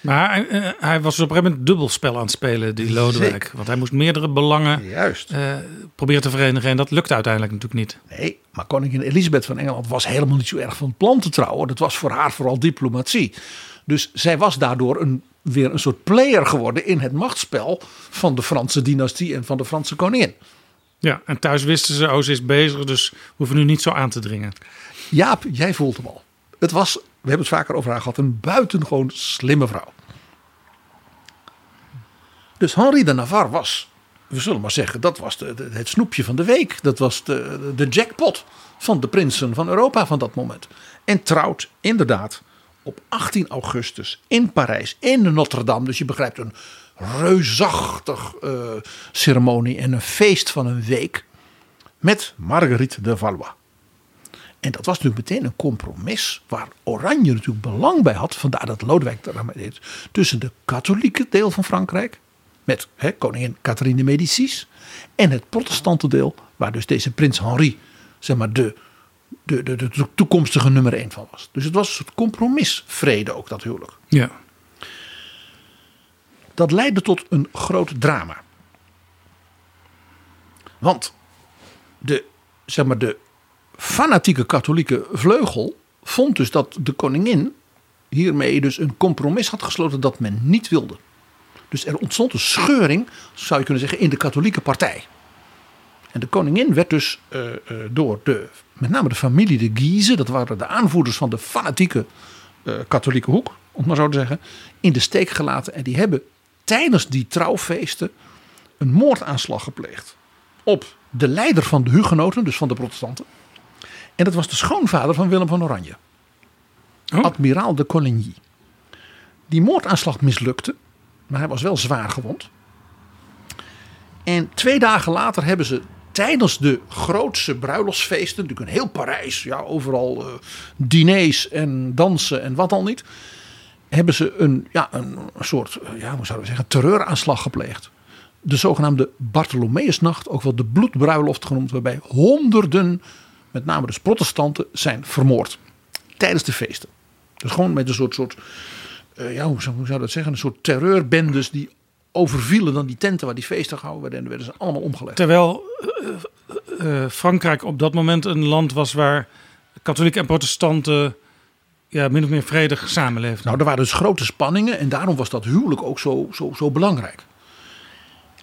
Maar hij, eh, hij was op een gegeven moment dubbelspel aan het spelen, die Lodewijk. Zeker. Want hij moest meerdere belangen Juist. eh, proberen te verenigen. En dat lukte uiteindelijk natuurlijk niet. Nee, maar koningin Elisabeth van Engeland was helemaal niet zo erg van plan te trouwen. Dat was voor haar vooral diplomatie. Dus zij was daardoor een, weer een soort player geworden in het machtsspel van de Franse dynastie en van de Franse koningin. Ja, en thuis wisten ze, oh, ze is bezig, dus we hoeven nu niet zo aan te dringen. Jaap, jij voelt hem al. Het was, we hebben het vaker over haar gehad, een buitengewoon slimme vrouw. Dus Henri de Navarre was, we zullen maar zeggen, dat was de, het snoepje van de week. Dat was de, de jackpot van de prinsen van Europa van dat moment. En trouwt inderdaad op 18 augustus in Parijs, in Notre Dame. Dus je begrijpt een reusachtig eh, ceremonie en een feest van een week met Marguerite de Valois. En dat was natuurlijk meteen een compromis waar Oranje natuurlijk belang bij had. Vandaar dat Lodewijk daarmee deed. Tussen de katholieke deel van Frankrijk. Met koningin Catherine de Medicis. En het protestante deel. Waar dus deze prins Henri. Zeg maar de, de, de, de toekomstige nummer 1 van was. Dus het was een soort compromisvrede ook dat huwelijk. Ja. Dat leidde tot een groot drama. Want de, zeg maar, de fanatieke katholieke vleugel vond dus dat de koningin hiermee dus een compromis had gesloten dat men niet wilde. Dus er ontstond een scheuring, zou je kunnen zeggen, in de katholieke partij. En de koningin werd dus eh, eh, door de, met name de familie de Guise, dat waren de aanvoerders van de fanatieke eh, katholieke hoek, om maar zo te zeggen, in de steek gelaten. En die hebben tijdens die trouwfeesten een moordaanslag gepleegd op de leider van de Hugenoten, dus van de protestanten. En dat was de schoonvader van Willem van Oranje. Oh. Admiraal de Coligny. Die moordaanslag mislukte, maar hij was wel zwaar gewond. En twee dagen later hebben ze tijdens de grootste bruiloftsfeesten, natuurlijk in heel Parijs, ja, overal eh, diners en dansen en wat al niet, hebben ze een, ja, een soort, eh, ja, hoe zouden we zeggen, terreuraanslag gepleegd. De zogenaamde Bartholomeusnacht, ook wel de bloedbruiloft genoemd, waarbij honderden, met name dus protestanten, zijn vermoord tijdens de feesten. Dus gewoon met een soort, soort eh, ja, hoe zou, hoe dat zeggen, een soort terreurbendes die overvielen dan die tenten waar die feesten gehouden werden. En werden ze allemaal omgelegd. Terwijl eh, Frankrijk op dat moment een land was waar katholieken en protestanten ja, min of meer vredig samenleefden. Nou, er waren dus grote spanningen en daarom was dat huwelijk ook zo, zo, zo belangrijk.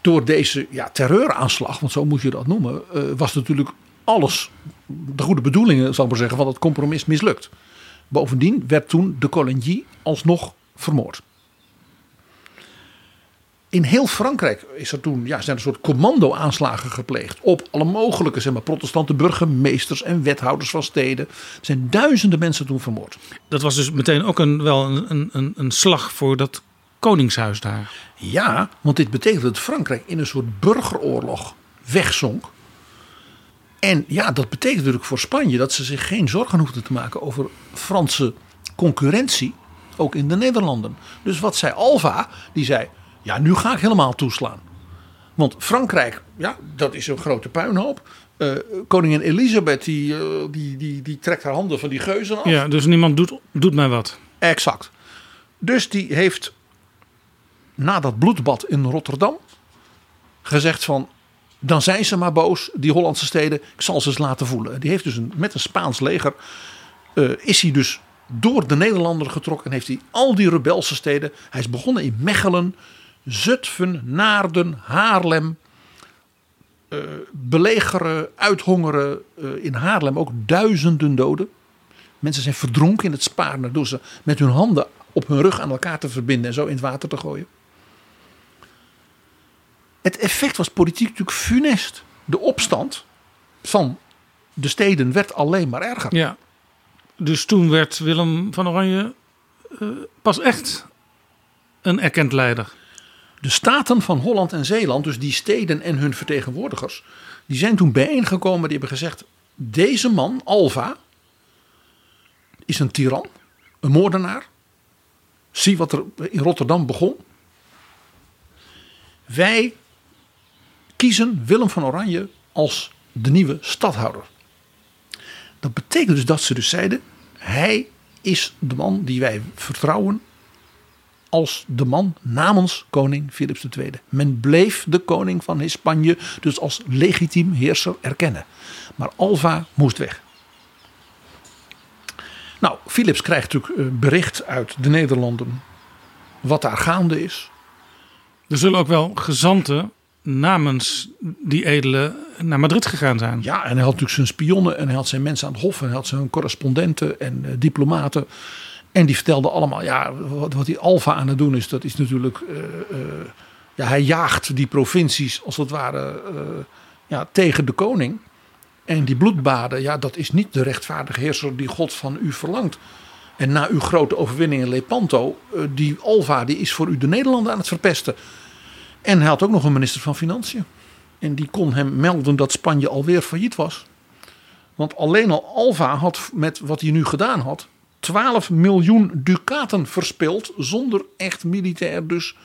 Door deze ja, terreuraanslag, want zo moet je dat noemen, eh, was natuurlijk alles, de goede bedoelingen zal ik maar zeggen, van het compromis mislukt. Bovendien werd toen de Coligny alsnog vermoord. In heel Frankrijk is er toen, ja, zijn er soort commando-aanslagen gepleegd op alle mogelijke zeg maar, protestante burgemeesters en wethouders van steden. Er zijn duizenden mensen toen vermoord. Dat was dus meteen ook een, wel een, een, een slag voor dat koningshuis daar. Ja, want dit betekent dat Frankrijk in een soort burgeroorlog wegzonk. En ja, dat betekent natuurlijk voor Spanje dat ze zich geen zorgen hoefden te maken over Franse concurrentie, ook in de Nederlanden. Dus wat zei Alva? Die zei, ja, nu ga ik helemaal toeslaan. Want Frankrijk, ja, dat is een grote puinhoop. Eh, koningin Elisabeth, die, eh, die, die, die trekt haar handen van die geuzen af. Ja, dus niemand doet, doet mij wat. Exact. Dus die heeft na dat bloedbad in Rotterdam gezegd van dan zijn ze maar boos, die Hollandse steden. Ik zal ze eens laten voelen. Die heeft dus een, met een Spaans leger eh, is hij dus door de Nederlander getrokken en heeft hij al die rebelse steden. Hij is begonnen in Mechelen, Zutphen, Naarden, Haarlem. eh, belegeren, uithongeren. eh, in Haarlem ook duizenden doden. Mensen zijn verdronken in het Spaarne door ze met hun handen op hun rug aan elkaar te verbinden en zo in het water te gooien. Het effect was politiek natuurlijk funest. De opstand van de steden werd alleen maar erger. Ja. Dus toen werd Willem van Oranje eh, pas echt een erkend leider. De staten van Holland en Zeeland, dus die steden en hun vertegenwoordigers, die zijn toen bijeengekomen. Die hebben gezegd: deze man, Alva, is een tiran, een moordenaar. Zie wat er in Rotterdam begon. Wij kiezen Willem van Oranje als de nieuwe stadhouder. Dat betekent dus dat ze dus zeiden: Hij is de man die wij vertrouwen als de man namens koning Philips II. Men bleef de koning van Spanje dus als legitiem heerser erkennen. Maar Alva moest weg. Nou, Philips krijgt natuurlijk eh, bericht uit de Nederlanden wat daar gaande is. Er zullen ook wel gezanten namens die edelen naar Madrid gegaan zijn. Ja, en hij had natuurlijk zijn spionnen en hij had zijn mensen aan het hof en hij had zijn correspondenten en uh, diplomaten. En die vertelden allemaal, ja, wat, die Alfa aan het doen is, dat is natuurlijk, uh, uh, ja, hij jaagt die provincies als het ware ja, tegen de koning. En die bloedbaden, ja, dat is niet de rechtvaardige heerser die God van u verlangt. En na uw grote overwinning in Lepanto, die Alva, die is voor u de Nederlanden aan het verpesten. En hij had ook nog een minister van Financiën. En die kon hem melden dat Spanje alweer failliet was. Want alleen al Alva had met wat hij nu gedaan had, 12 miljoen ducaten verspild zonder echt militair dus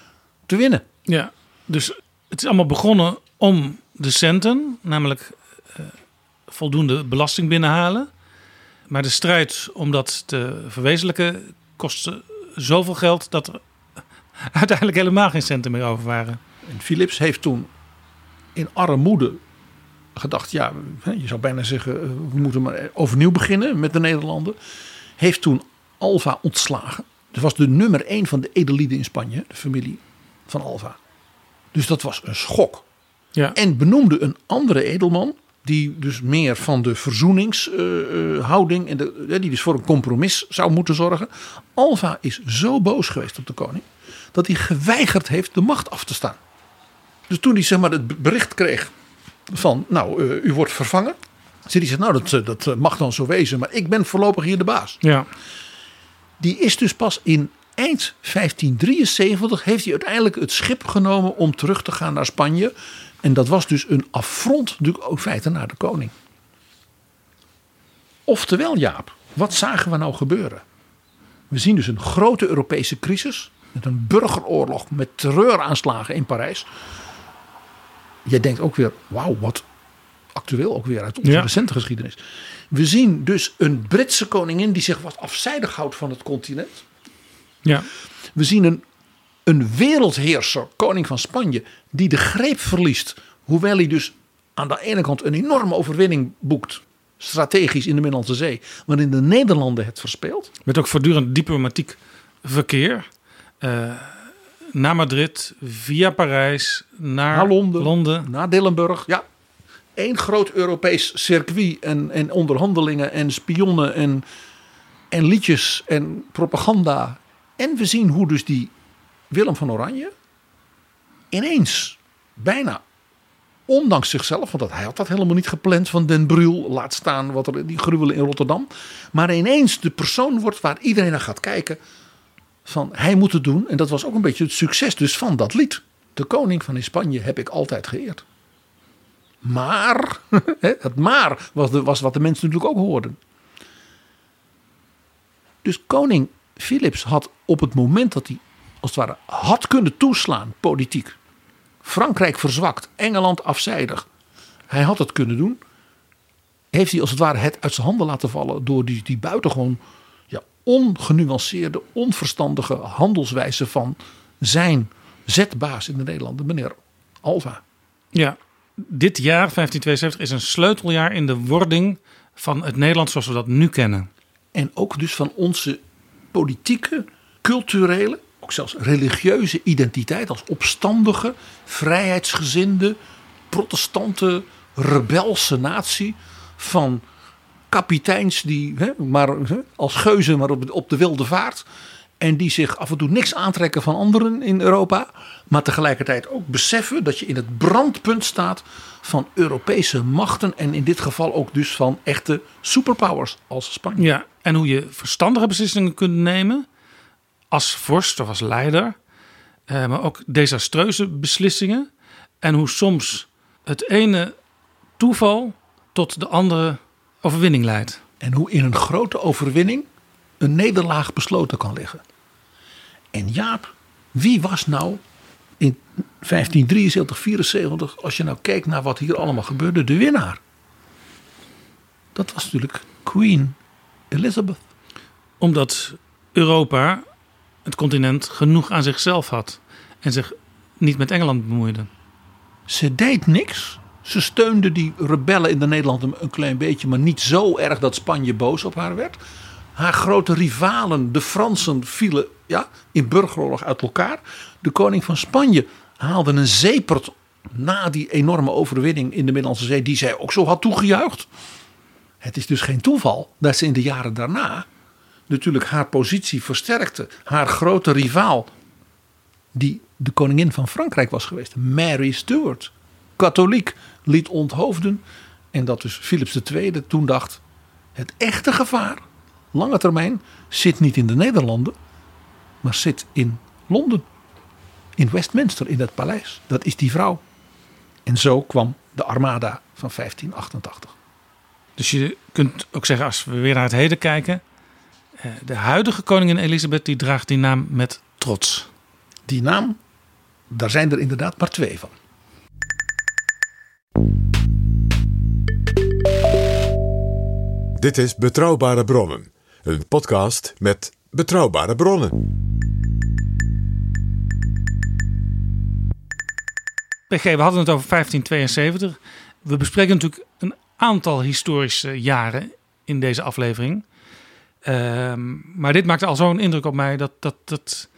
te winnen. Ja, dus het is allemaal begonnen om de centen, namelijk uh, voldoende belasting binnenhalen. Maar de strijd om dat te verwezenlijken kostte zoveel geld dat er uiteindelijk helemaal geen centen meer over waren. En Philips heeft toen in armoede gedacht, ja, je zou bijna zeggen, eh, we moeten maar overnieuw beginnen met de Nederlanden. Heeft toen Alva ontslagen. Dat was de nummer één van de edellieden in Spanje, de familie van Alva. Dus dat was een schok. Ja. En benoemde een andere edelman, die dus meer van de verzoeningshouding uh, en de, die dus voor een compromis zou moeten zorgen. Alva is zo boos geweest op de koning dat hij geweigerd heeft de macht af te staan. Dus toen hij zeg maar het bericht kreeg van, nou, uh, u wordt vervangen. Hij zegt, nou, dat, dat mag dan zo wezen, maar ik ben voorlopig hier de baas. Ja. Die is dus pas in eind 1573 heeft hij uiteindelijk het schip genomen om terug te gaan naar Spanje. En dat was dus een affront natuurlijk ook feiten naar de koning. Oftewel Jaap, wat zagen we nou gebeuren? We zien dus een grote Europese crisis. Met een burgeroorlog, met terreuraanslagen in Parijs. Jij denkt ook weer, wauw, wat actueel ook weer uit onze Ja. recente geschiedenis. We zien dus een Britse koningin die zich wat afzijdig houdt van het continent. Ja. We zien een, een wereldheerser, koning van Spanje, die de greep verliest. Hoewel hij dus aan de ene kant een enorme overwinning boekt. Strategisch in de Middellandse Zee. Maar in de Nederlanden het verspeelt. Met ook voortdurend diplomatiek verkeer. eh, naar Madrid, via Parijs, naar, Naar Londen. Londen. Naar Dillenburg. Ja. Eén groot Europees circuit. En, en onderhandelingen en spionnen en, en liedjes en propaganda. En we zien hoe dus die Willem van Oranje ineens bijna ondanks zichzelf, want dat, hij had dat helemaal niet gepland van Den Brühl, laat staan wat er die gruwelen in Rotterdam, maar ineens de persoon wordt waar iedereen naar gaat kijken van hij moet het doen en dat was ook een beetje het succes dus van dat lied. De koning van Spanje heb ik altijd geëerd. Maar, het maar was, was wat de mensen natuurlijk ook hoorden. Dus koning Philips had op het moment dat hij als het ware had kunnen toeslaan politiek. Frankrijk verzwakt, Engeland afzijdig. Hij had het kunnen doen. Heeft hij als het ware het uit zijn handen laten vallen door die, die buitengewoon ja, ongenuanceerde, onverstandige handelswijze van zijn zetbaas in de Nederlanden, meneer Alva. Ja, dit jaar, 1572, is een sleuteljaar in de wording van het Nederland zoals we dat nu kennen. En ook dus van onze politieke, culturele, ook zelfs religieuze identiteit als opstandige, vrijheidsgezinde, protestante, rebelse natie van kapiteins die hè, maar, als geuzen maar op, op de wilde vaart. En die zich af en toe niks aantrekken van anderen in Europa. Maar tegelijkertijd ook beseffen dat je in het brandpunt staat van Europese machten. En in dit geval ook dus van echte superpowers als Spanje. Ja, en hoe je verstandige beslissingen kunt nemen als vorst of als leider. eh, maar ook desastreuze beslissingen. En hoe soms het ene toeval tot de andere overwinning leidt. En hoe in een grote overwinning een nederlaag besloten kan liggen. En Jaap, wie was nou in 1573, 74, als je nou kijkt naar wat hier allemaal gebeurde, de winnaar? Dat was natuurlijk Queen Elizabeth. Omdat Europa, het continent, genoeg aan zichzelf had. En zich niet met Engeland bemoeide. Ze deed niks. Ze steunde die rebellen in de Nederland een klein beetje, maar niet zo erg dat Spanje boos op haar werd. Haar grote rivalen, de Fransen, vielen ja, in burgeroorlog uit elkaar. De koning van Spanje haalde een zeepert na die enorme overwinning in de Middellandse Zee, die zij ook zo had toegejuicht. Het is dus geen toeval dat ze in de jaren daarna natuurlijk haar positie versterkte. Haar grote rivaal, die de koningin van Frankrijk was geweest, Mary Stuart, katholiek, liet onthoofden. En dat dus Philips II toen dacht: het echte gevaar, lange termijn, zit niet in de Nederlanden, maar zit in Londen. In Westminster, in het paleis. Dat is die vrouw. En zo kwam de Armada van 1588. Dus je kunt ook zeggen, als we weer naar het heden kijken. eh, De huidige koningin Elisabeth die draagt die naam met trots. Die naam, daar zijn er inderdaad maar twee van. Dit is Betrouwbare Bronnen, een podcast met betrouwbare bronnen. PG, we hadden het over 1572. We bespreken natuurlijk een aantal historische jaren in deze aflevering. Ehm, maar dit maakte al zo'n indruk op mij dat, dat, dat.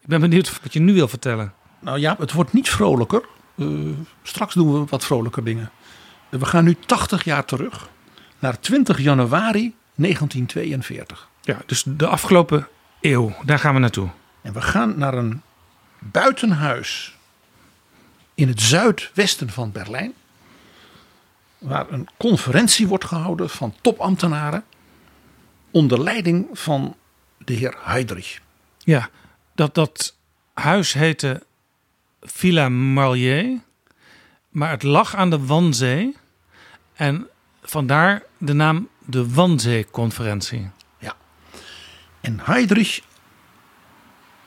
Ik ben benieuwd wat je nu wil vertellen. Nou ja, het wordt niet vrolijker. Eh, straks doen we wat vrolijker dingen. We gaan nu 80 jaar terug naar 20 januari 1942. Ja, dus de afgelopen eeuw, daar gaan we naartoe. En we gaan naar een buitenhuis in het zuidwesten van Berlijn. Waar een conferentie wordt gehouden van topambtenaren. Onder leiding van de heer Heydrich. Ja, dat, dat huis heette Villa Marlier. Maar het lag aan de Wanzee. En vandaar de naam de Wanzee-conferentie. Ja. En Heydrich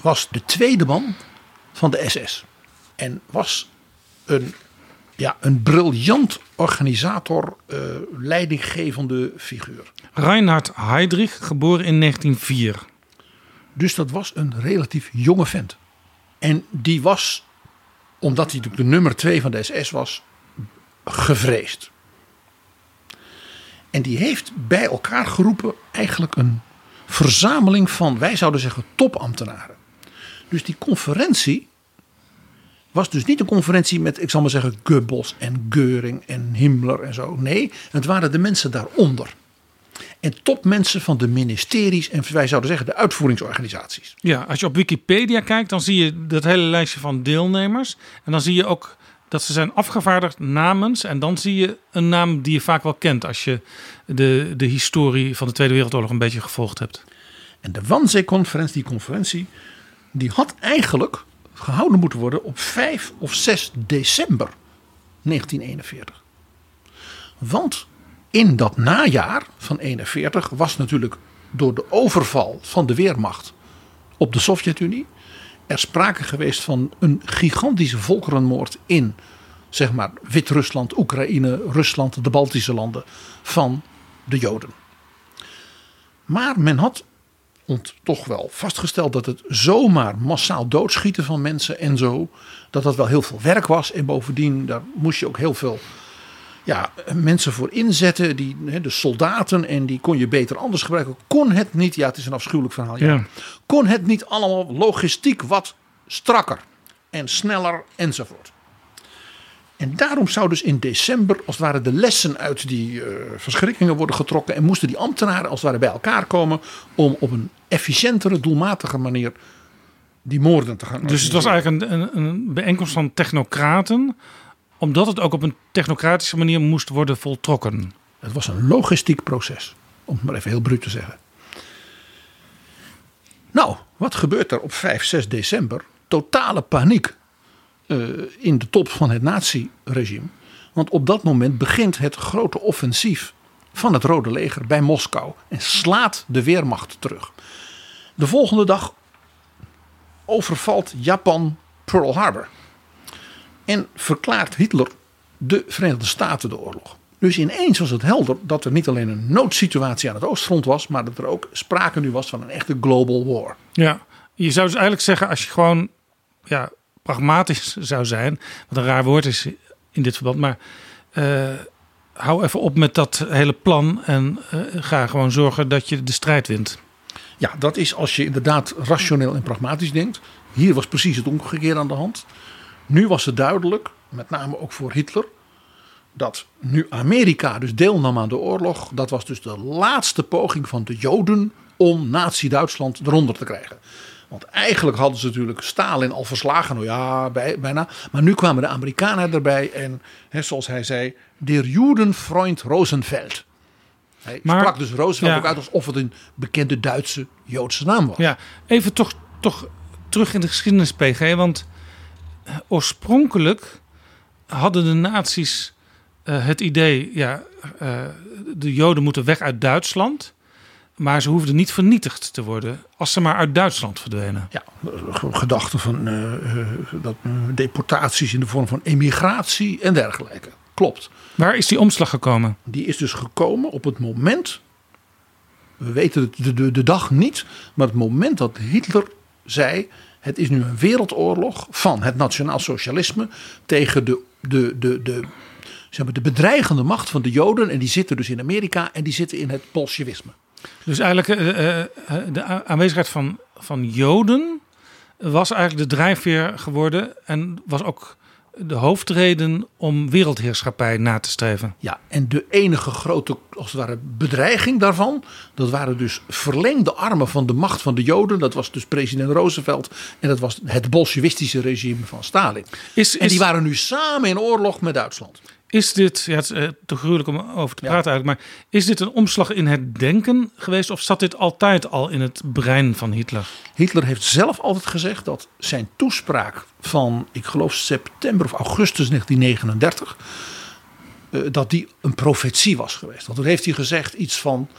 was de tweede man van de SS. En was een, ja, een briljant organisator, eh, leidinggevende figuur. Reinhard Heydrich, geboren in 1904. Dus dat was een relatief jonge vent. En die was, omdat hij natuurlijk de nummer twee van de SS was, gevreesd. En die heeft bij elkaar geroepen eigenlijk een verzameling van, wij zouden zeggen, topambtenaren. Dus die conferentie was dus niet een conferentie met, ik zal maar zeggen, Goebbels en Geuring en Himmler en zo. Nee, het waren de mensen daaronder. En topmensen van de ministeries en wij zouden zeggen de uitvoeringsorganisaties. Ja, als je op Wikipedia kijkt, dan zie je dat hele lijstje van deelnemers. En dan zie je ook dat ze zijn afgevaardigd namens. En dan zie je een naam die je vaak wel kent als je de, de historie van de Tweede Wereldoorlog een beetje gevolgd hebt. En de Wannsee-conferentie, die conferentie, die had eigenlijk gehouden moeten worden op 5 of 6 december 1941. Want in dat najaar van 41 was natuurlijk door de overval van de Weermacht op de Sovjet-Unie er sprake geweest van een gigantische volkerenmoord in zeg maar Wit-Rusland, Oekraïne, Rusland, de Baltische landen van de Joden. Maar men had toch wel vastgesteld dat het zomaar massaal doodschieten van mensen en zo, dat dat wel heel veel werk was. En bovendien, daar moest je ook heel veel ja, mensen voor inzetten, die, de soldaten, en die kon je beter anders gebruiken. Kon het niet, ja, het is een afschuwelijk verhaal, ja. Ja. kon het niet allemaal logistiek wat strakker en sneller enzovoort. En daarom zou dus in december als het ware de lessen uit die eh, verschrikkingen worden getrokken. En moesten die ambtenaren als het ware bij elkaar komen om op een efficiëntere, doelmatige manier die moorden te gaan Dus het was eigenlijk een, een, een bijeenkomst van technocraten, omdat het ook op een technocratische manier moest worden voltrokken. Het was een logistiek proces, om het maar even heel bruut te zeggen. Nou, wat gebeurt er op 5, 6 december? Totale paniek eh, in de top van het nazi-regime. Want op dat moment begint het grote offensief van het Rode Leger bij Moskou en slaat de Weermacht terug. De volgende dag overvalt Japan Pearl Harbor en verklaart Hitler de Verenigde Staten de oorlog. Dus ineens was het helder dat er niet alleen een noodsituatie aan het oostfront was, maar dat er ook sprake nu was van een echte global war. Ja, je zou dus eigenlijk zeggen als je gewoon ja, pragmatisch zou zijn, wat een raar woord is in dit verband, maar eh, hou even op met dat hele plan en eh, ga gewoon zorgen dat je de strijd wint. Ja, dat is als je inderdaad rationeel en pragmatisch denkt. Hier was precies het omgekeerde aan de hand. Nu was het duidelijk, met name ook voor Hitler, dat nu Amerika dus deelnam aan de oorlog, dat was dus de laatste poging van de Joden om Nazi-Duitsland eronder te krijgen. Want eigenlijk hadden ze natuurlijk Stalin al verslagen, nou ja, bij, bijna. Maar nu kwamen de Amerikanen erbij en, hè, zoals hij zei, der Judenfreund Rosenfeld. Hij Maar- sprak dus Roosevelt ja. ook uit alsof het een bekende Duitse Joodse naam was. Ja, even toch, toch terug in de geschiedenis, PG. Want eh, oorspronkelijk hadden de nazi's eh, het idee... Ja, eh, de Joden moeten weg uit Duitsland. Maar ze hoefden niet vernietigd te worden als ze maar uit Duitsland verdwenen. Ja, gedachten van eh, eh, dat, eh, deportaties in de vorm van emigratie en dergelijke. Klopt. Waar is die omslag gekomen? Die is dus gekomen op het moment. We weten de, de, de dag niet. Maar het moment dat Hitler zei. Het is nu een wereldoorlog van het nationaal socialisme. tegen de, de, de, de, zeg maar, de bedreigende macht van de Joden. En die zitten dus in Amerika en die zitten in het Bolsjewisme. Dus eigenlijk eh, eh, de a- aanwezigheid van, van Joden was eigenlijk de drijfveer geworden. En was ook de hoofdreden om wereldheerschappij na te streven. Ja, en de enige grote, als het ware, bedreiging daarvan, dat waren dus verlengde armen van de macht van de Joden. Dat was dus president Roosevelt en dat was het bolsjewistische regime van Stalin. Is, En die waren nu samen in oorlog met Duitsland. Is dit, ja, het is eh, te gruwelijk om over te Ja. praten eigenlijk, maar is dit een omslag in het denken geweest of zat dit altijd al in het brein van Hitler? Hitler heeft zelf altijd gezegd dat zijn toespraak van, ik geloof september of augustus 1939, eh, dat die een profetie was geweest. Want toen heeft hij gezegd iets van,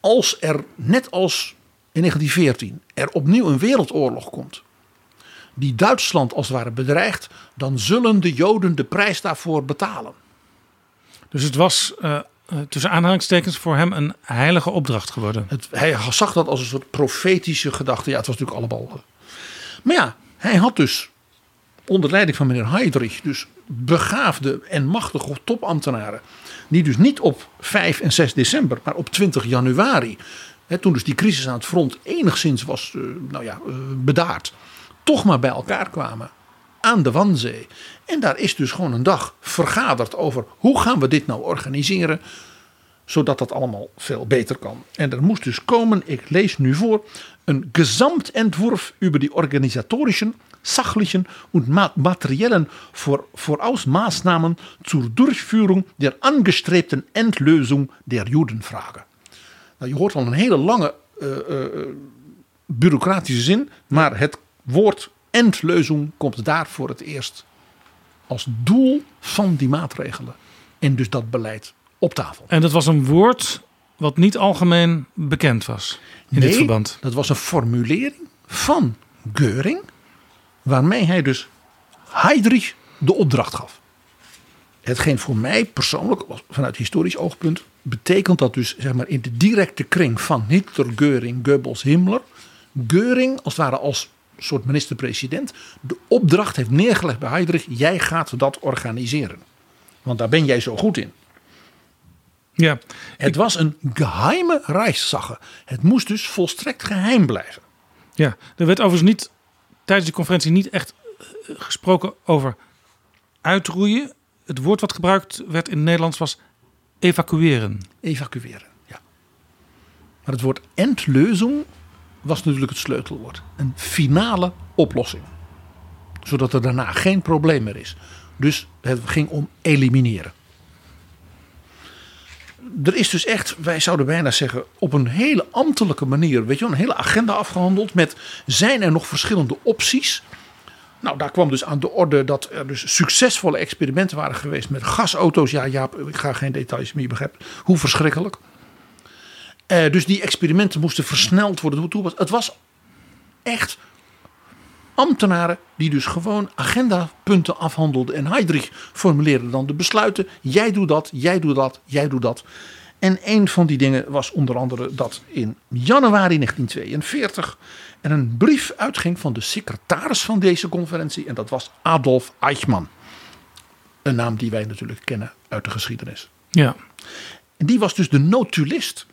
als er net als in 1914 er opnieuw een wereldoorlog komt, die Duitsland als het ware bedreigt, dan zullen de Joden de prijs daarvoor betalen. Dus het was eh, eh, tussen aanhalingstekens voor hem een heilige opdracht geworden. Het, hij zag dat als een soort profetische gedachte. Ja, het was natuurlijk allemaal. eh. Maar ja, hij had dus onder leiding van meneer Heydrich dus begaafde en machtige topambtenaren. Die dus niet op 5 en 6 december, maar op 20 januari. Hè, toen dus die crisis aan het front enigszins was nou ja, bedaard. Toch maar bij elkaar kwamen aan de Wanzee. En daar is dus gewoon een dag vergaderd over hoe gaan we dit nou organiseren zodat dat allemaal veel beter kan. En er moest dus komen, ik lees nu voor, een Gesamtentwurf über die organisatorischen, sachlichen und ma- materiellen Vor Vorausmaßnahmen zur Durchführung der angestrebten Endlösung der Judenfrage. Nou, je hoort al een hele lange eh, eh, bureaucratische zin, maar het woord Endlösung komt daar voor het eerst als doel van die maatregelen en dus dat beleid op tafel. En dat was een woord wat niet algemeen bekend was in dit verband. Dat was een formulering van Geuring, waarmee hij dus Heydrich de opdracht gaf. Hetgeen voor mij persoonlijk, vanuit historisch oogpunt, betekent dat dus zeg maar, in de directe kring van Hitler, Geuring, Goebbels, Himmler, Geuring als het ware als soort minister-president de opdracht heeft neergelegd bij Heydrich: jij gaat dat organiseren. Want daar ben jij zo goed in. Ja, Het was een geheime Reichssache. Het moest dus volstrekt geheim blijven. ja, er werd overigens niet tijdens die conferentie niet echt eh, gesproken over uitroeien. Het woord wat gebruikt werd in het Nederlands was evacueren. Evacueren, ja. Maar het woord Endlösung was natuurlijk het sleutelwoord. Een finale oplossing. Zodat er daarna geen probleem meer is. Dus het ging om elimineren. Er is dus echt, wij zouden bijna zeggen, op een hele ambtelijke manier, weet je een hele agenda afgehandeld met zijn er nog verschillende opties. Nou, daar kwam dus aan de orde dat er dus succesvolle experimenten waren geweest met gasauto's. Ja, Jaap, ik ga geen details meer begrijpen. Hoe verschrikkelijk. Eh, dus die experimenten moesten versneld worden. Het was echt ambtenaren die dus gewoon agendapunten afhandelden. En Heydrich formuleerde dan de besluiten. Jij doet dat, jij doet dat, jij doet dat. En een van die dingen was onder andere dat in januari 1942 er een brief uitging van de secretaris van deze conferentie. En dat was Adolf Eichmann. Een naam die wij natuurlijk kennen uit de geschiedenis. Ja. En die was dus de notulist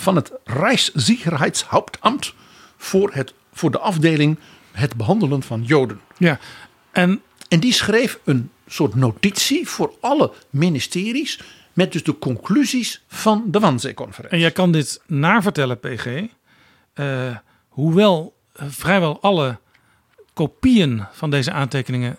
van het Rijkssicherheidshauptamt voor, het, voor de afdeling het behandelen van Joden. Ja. En, en die schreef een soort notitie voor alle ministeries met dus de conclusies van de Wannsee-conferentie. En jij kan dit navertellen, PG. Uh, hoewel vrijwel alle kopieën van deze aantekeningen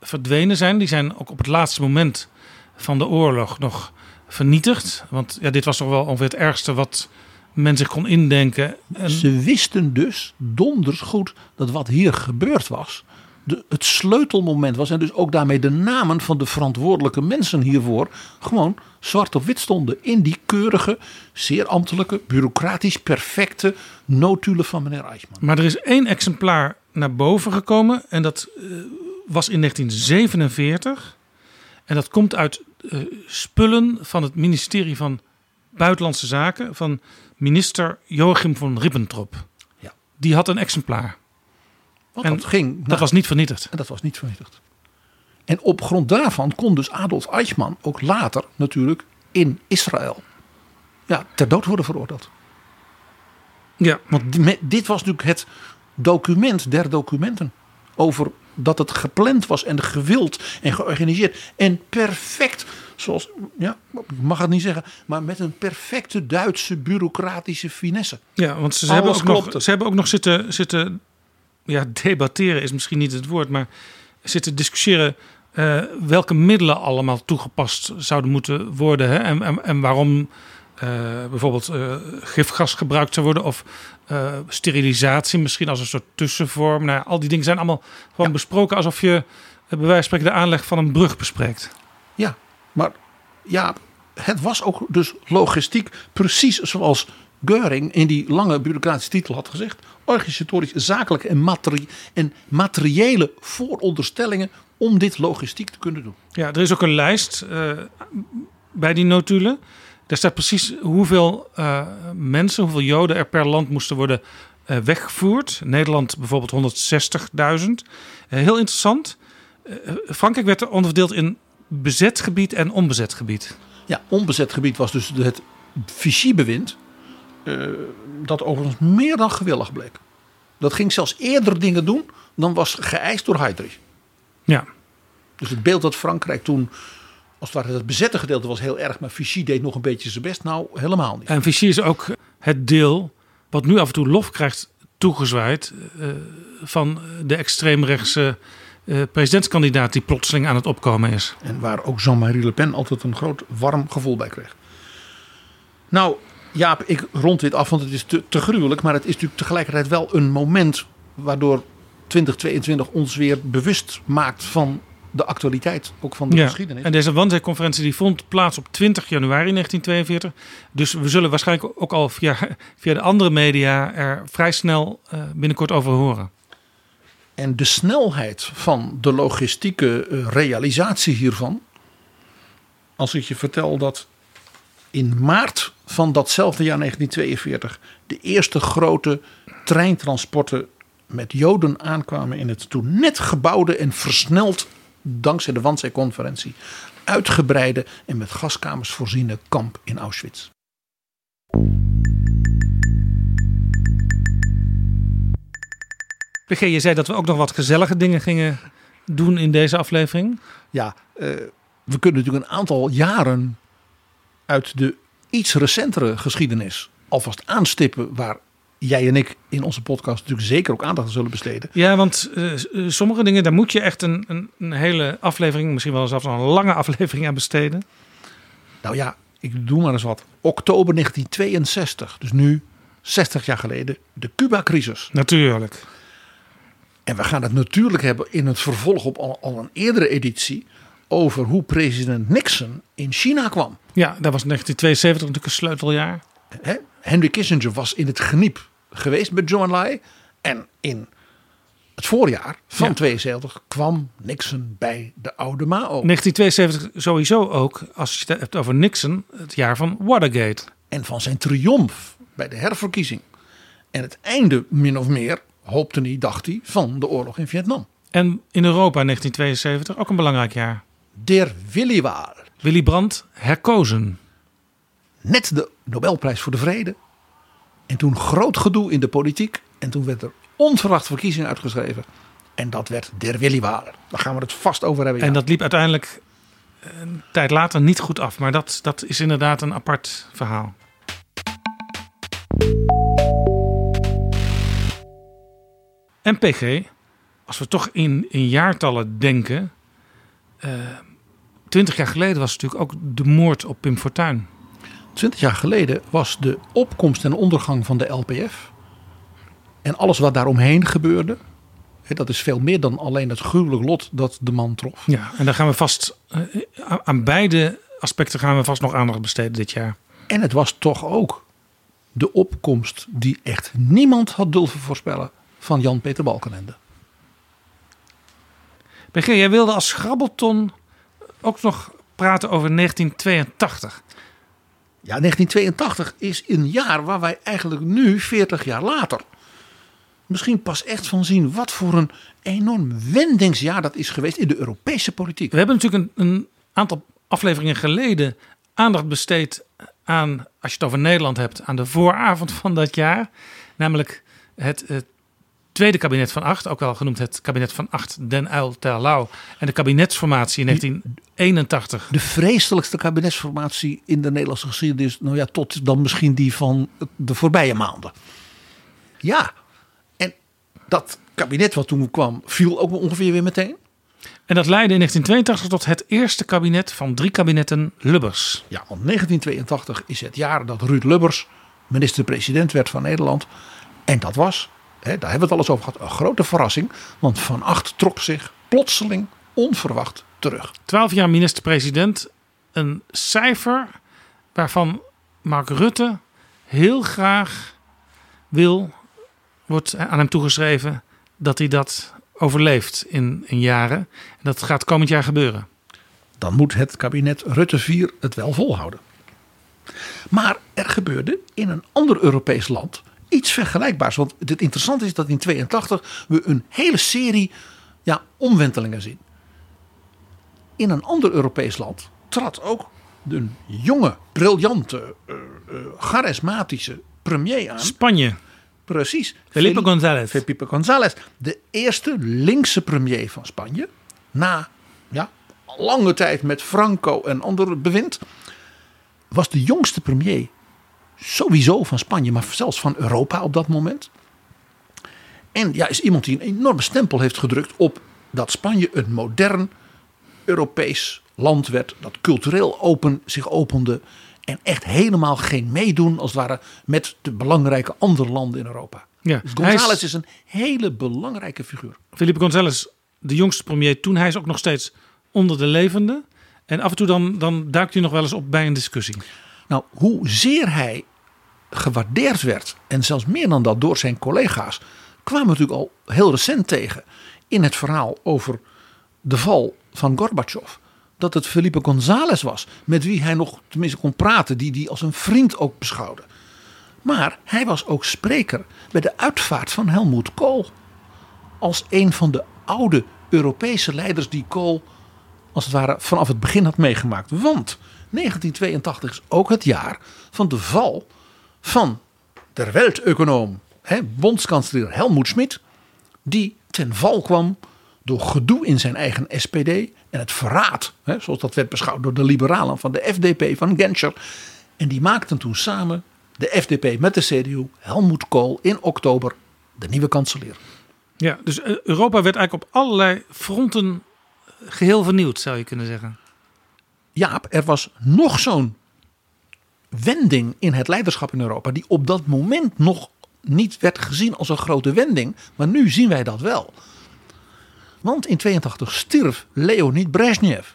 verdwenen zijn. Die zijn ook op het laatste moment van de oorlog nog vernietigd. Want ja, dit was toch wel ongeveer het ergste wat men zich kon indenken. En... Ze wisten dus donders goed dat wat hier gebeurd was. De, het sleutelmoment was en dus ook daarmee de namen van de verantwoordelijke mensen hiervoor gewoon zwart op wit stonden in die keurige, zeer ambtelijke, bureaucratisch perfecte notulen van meneer Eichmann. Maar er is één exemplaar naar boven gekomen en dat uh, was in 1947 en dat komt uit spullen van het ministerie van Buitenlandse Zaken van minister Joachim von Ribbentrop. Ja. Die had een exemplaar. Want en dat, ging, dat was niet vernietigd. En dat was niet vernietigd. En op grond daarvan kon dus Adolf Eichmann ook later natuurlijk in Israël ja, ter dood worden veroordeeld. Ja. Want dit was natuurlijk het document der documenten. Over dat het gepland was en gewild en georganiseerd. En perfect, zoals, ja, ik mag het niet zeggen, maar met een perfecte Duitse bureaucratische finesse. Ja, want ze, hebben ook, nog, ze hebben ook nog zitten, zitten ja, debatteren is misschien niet het woord, maar zitten discussiëren uh, welke middelen allemaal toegepast zouden moeten worden. Hè? En, en, en waarom bijvoorbeeld uh, gifgas gebruikt zou worden of sterilisatie misschien als een soort tussenvorm. Nou, al die dingen zijn allemaal gewoon ja. besproken alsof je bij wijze van spreken de aanleg van een brug bespreekt. Ja, maar ja, het was ook dus logistiek precies zoals Geuring in die lange bureaucratische titel had gezegd. Organisatorisch, zakelijk en, materi en materiële vooronderstellingen om dit logistiek te kunnen doen. Ja, er is ook een lijst uh, bij die notulen. Daar staat precies hoeveel uh, mensen, hoeveel Joden er per land moesten worden uh, weggevoerd. Nederland bijvoorbeeld 160.000. heel interessant. Frankrijk werd er onderverdeeld in bezet gebied en onbezet gebied. Ja, onbezet gebied was dus het Vichy-bewind. dat overigens meer dan gewillig bleek. Dat ging zelfs eerder dingen doen dan was geëist door Heydrich. Ja. Dus het beeld dat Frankrijk toen, als het ware bezette gedeelte was heel erg, maar Vichy deed nog een beetje zijn best. Nou, helemaal niet. En Vichy is ook het deel wat nu af en toe lof krijgt toegezwaaid uh, van de extreemrechtse uh, presidentskandidaat die plotseling aan het opkomen is. En waar ook Jean-Marie Le Pen altijd een groot warm gevoel bij kreeg. Nou, Jaap, ik rond dit af, want het is te, te gruwelijk. Maar het is natuurlijk tegelijkertijd wel een moment waardoor 2022 ons weer bewust maakt van de actualiteit, ook van de ja, geschiedenis. En deze Wannsee-conferentie die vond plaats op 20 januari 1942. Dus we zullen waarschijnlijk ook al via, via de andere media er vrij snel uh, binnenkort over horen. En de snelheid van de logistieke uh, realisatie hiervan. Als ik je vertel dat in maart van datzelfde jaar 1942 de eerste grote treintransporten met Joden aankwamen in het toen net gebouwde en versneld dankzij de Wannsee-conferentie uitgebreide en met gaskamers voorziene kamp in Auschwitz. PG, je zei dat we ook nog wat gezellige dingen gingen doen in deze aflevering. Ja, uh, we kunnen natuurlijk een aantal jaren uit de iets recentere geschiedenis alvast aanstippen waar jij en ik in onze podcast natuurlijk zeker ook aandacht aan zullen besteden. Ja, want uh, sommige dingen, daar moet je echt een, een, een, hele aflevering, misschien wel zelfs een lange aflevering aan besteden. Nou ja, ik doe maar eens wat. Oktober 1962, dus nu 60 jaar geleden, de Cuba-crisis. Natuurlijk. En we gaan het natuurlijk hebben in het vervolg op al, al een eerdere editie over hoe president Nixon in China kwam. Ja, dat was 1972 natuurlijk een sleuteljaar. He? Henry Kissinger was in het geniep geweest met John Lai. En in het voorjaar van Ja. 72 kwam Nixon bij de oude Mao. 1972 sowieso ook, als je het hebt over Nixon, het jaar van Watergate. En van zijn triomf bij de herverkiezing. En het einde, min of meer, hoopte hij, dacht hij, van de oorlog in Vietnam. En in Europa 1972 ook een belangrijk jaar. Der Williewaal. Willy Brandt herkozen. Net de Nobelprijs voor de Vrede. En toen groot gedoe in de politiek. En toen werd er onverwacht verkiezingen uitgeschreven. En dat werd Der Williewaal. Daar gaan we het vast over hebben. En dat liep uiteindelijk een tijd later niet goed af. Maar dat, dat is inderdaad een apart verhaal. En PG, als we toch in, in jaartallen denken. eh, Twintig jaar geleden was natuurlijk ook de moord op Pim Fortuyn. 20 jaar geleden was de opkomst en ondergang van de LPF. En alles wat daaromheen gebeurde. Dat is veel meer dan alleen het gruwelijk lot dat de man trof. Ja, en daar gaan we vast eh, aan- beide aspecten gaan we vast nog aandacht besteden dit jaar. En het was toch ook de opkomst die echt niemand had durven voorspellen van Jan-Peter Balkenende. PG, jij wilde als grabbelton ook nog praten over 1982. Ja, 1982 is een jaar waar wij eigenlijk nu, 40 jaar later, misschien pas echt van zien wat voor een enorm wendingsjaar dat is geweest in de Europese politiek. We hebben natuurlijk een, een aantal afleveringen geleden aandacht besteed aan, als je het over Nederland hebt, aan de vooravond van dat jaar. Namelijk het, het tweede kabinet van acht, ook wel genoemd het kabinet van acht Den Uyl ter Lau. En de kabinetsformatie in 1981. De vreselijkste kabinetsformatie in de Nederlandse geschiedenis, nou ja, tot dan misschien die van de voorbije maanden. Ja, en dat kabinet wat toen kwam, viel ook ongeveer weer meteen. En dat leidde in 1982 tot het eerste kabinet van drie kabinetten Lubbers. Ja, want 1982 is het jaar dat Ruud Lubbers minister-president werd van Nederland. En dat was, hè, daar hebben we het al eens over gehad, een grote verrassing. Want Van Acht trok zich plotseling onverwacht terug. Twaalf jaar minister-president. Een cijfer waarvan Mark Rutte heel graag wil, wordt aan hem toegeschreven, dat hij dat overleeft in, in jaren. En dat gaat komend jaar gebeuren. Dan moet het kabinet Rutte 4 het wel volhouden. Maar er gebeurde in een ander Europees land iets vergelijkbaars. Want het interessante is dat in 82 we een hele serie ja, omwentelingen zien. In een ander Europees land trad ook een jonge, briljante, eh, eh, charismatische premier aan. Spanje. Precies. Felipe Fel- González. Felipe González. De eerste linkse premier van Spanje. Na ja, lange tijd met Franco en ander bewind. Was de jongste premier sowieso van Spanje, maar zelfs van Europa op dat moment. En ja, is iemand die een enorme stempel heeft gedrukt op dat Spanje een modern Europees land werd. Dat cultureel open zich opende. En echt helemaal geen meedoen als het ware met de belangrijke andere landen in Europa. Ja, Dus González is- is een hele belangrijke figuur. Felipe González, de jongste premier toen. Hij is ook nog steeds onder de levende. En af en toe dan, dan duikt hij nog wel eens op bij een discussie. Nou, hoezeer hij gewaardeerd werd, en zelfs meer dan dat door zijn collega's, kwamen we natuurlijk al heel recent tegen in het verhaal over de val van Gorbachev. Dat het Felipe González was, met wie hij nog tenminste kon praten, die die als een vriend ook beschouwde. Maar hij was ook spreker bij de uitvaart van Helmut Kool. Als een van de oude Europese leiders die Kool als het ware vanaf het begin had meegemaakt. Want 1982 is ook het jaar van de val van de welteconoom, bondskanselier Helmoet Schmidt. Die ten val kwam door gedoe in zijn eigen SPD en het verraad, hè, zoals dat werd beschouwd door de liberalen van de FDP van Genscher. En die maakten toen samen de FDP met de CDU Helmoet Kool in oktober de nieuwe kanselier. Ja, dus eh, Europa werd eigenlijk op allerlei fronten geheel vernieuwd, zou je kunnen zeggen. Jaap, er was nog zo'n wending in het leiderschap in Europa, die op dat moment nog niet werd gezien als een grote wending, maar nu zien wij dat wel. Want in 82 stierf Leonid Brezhnev,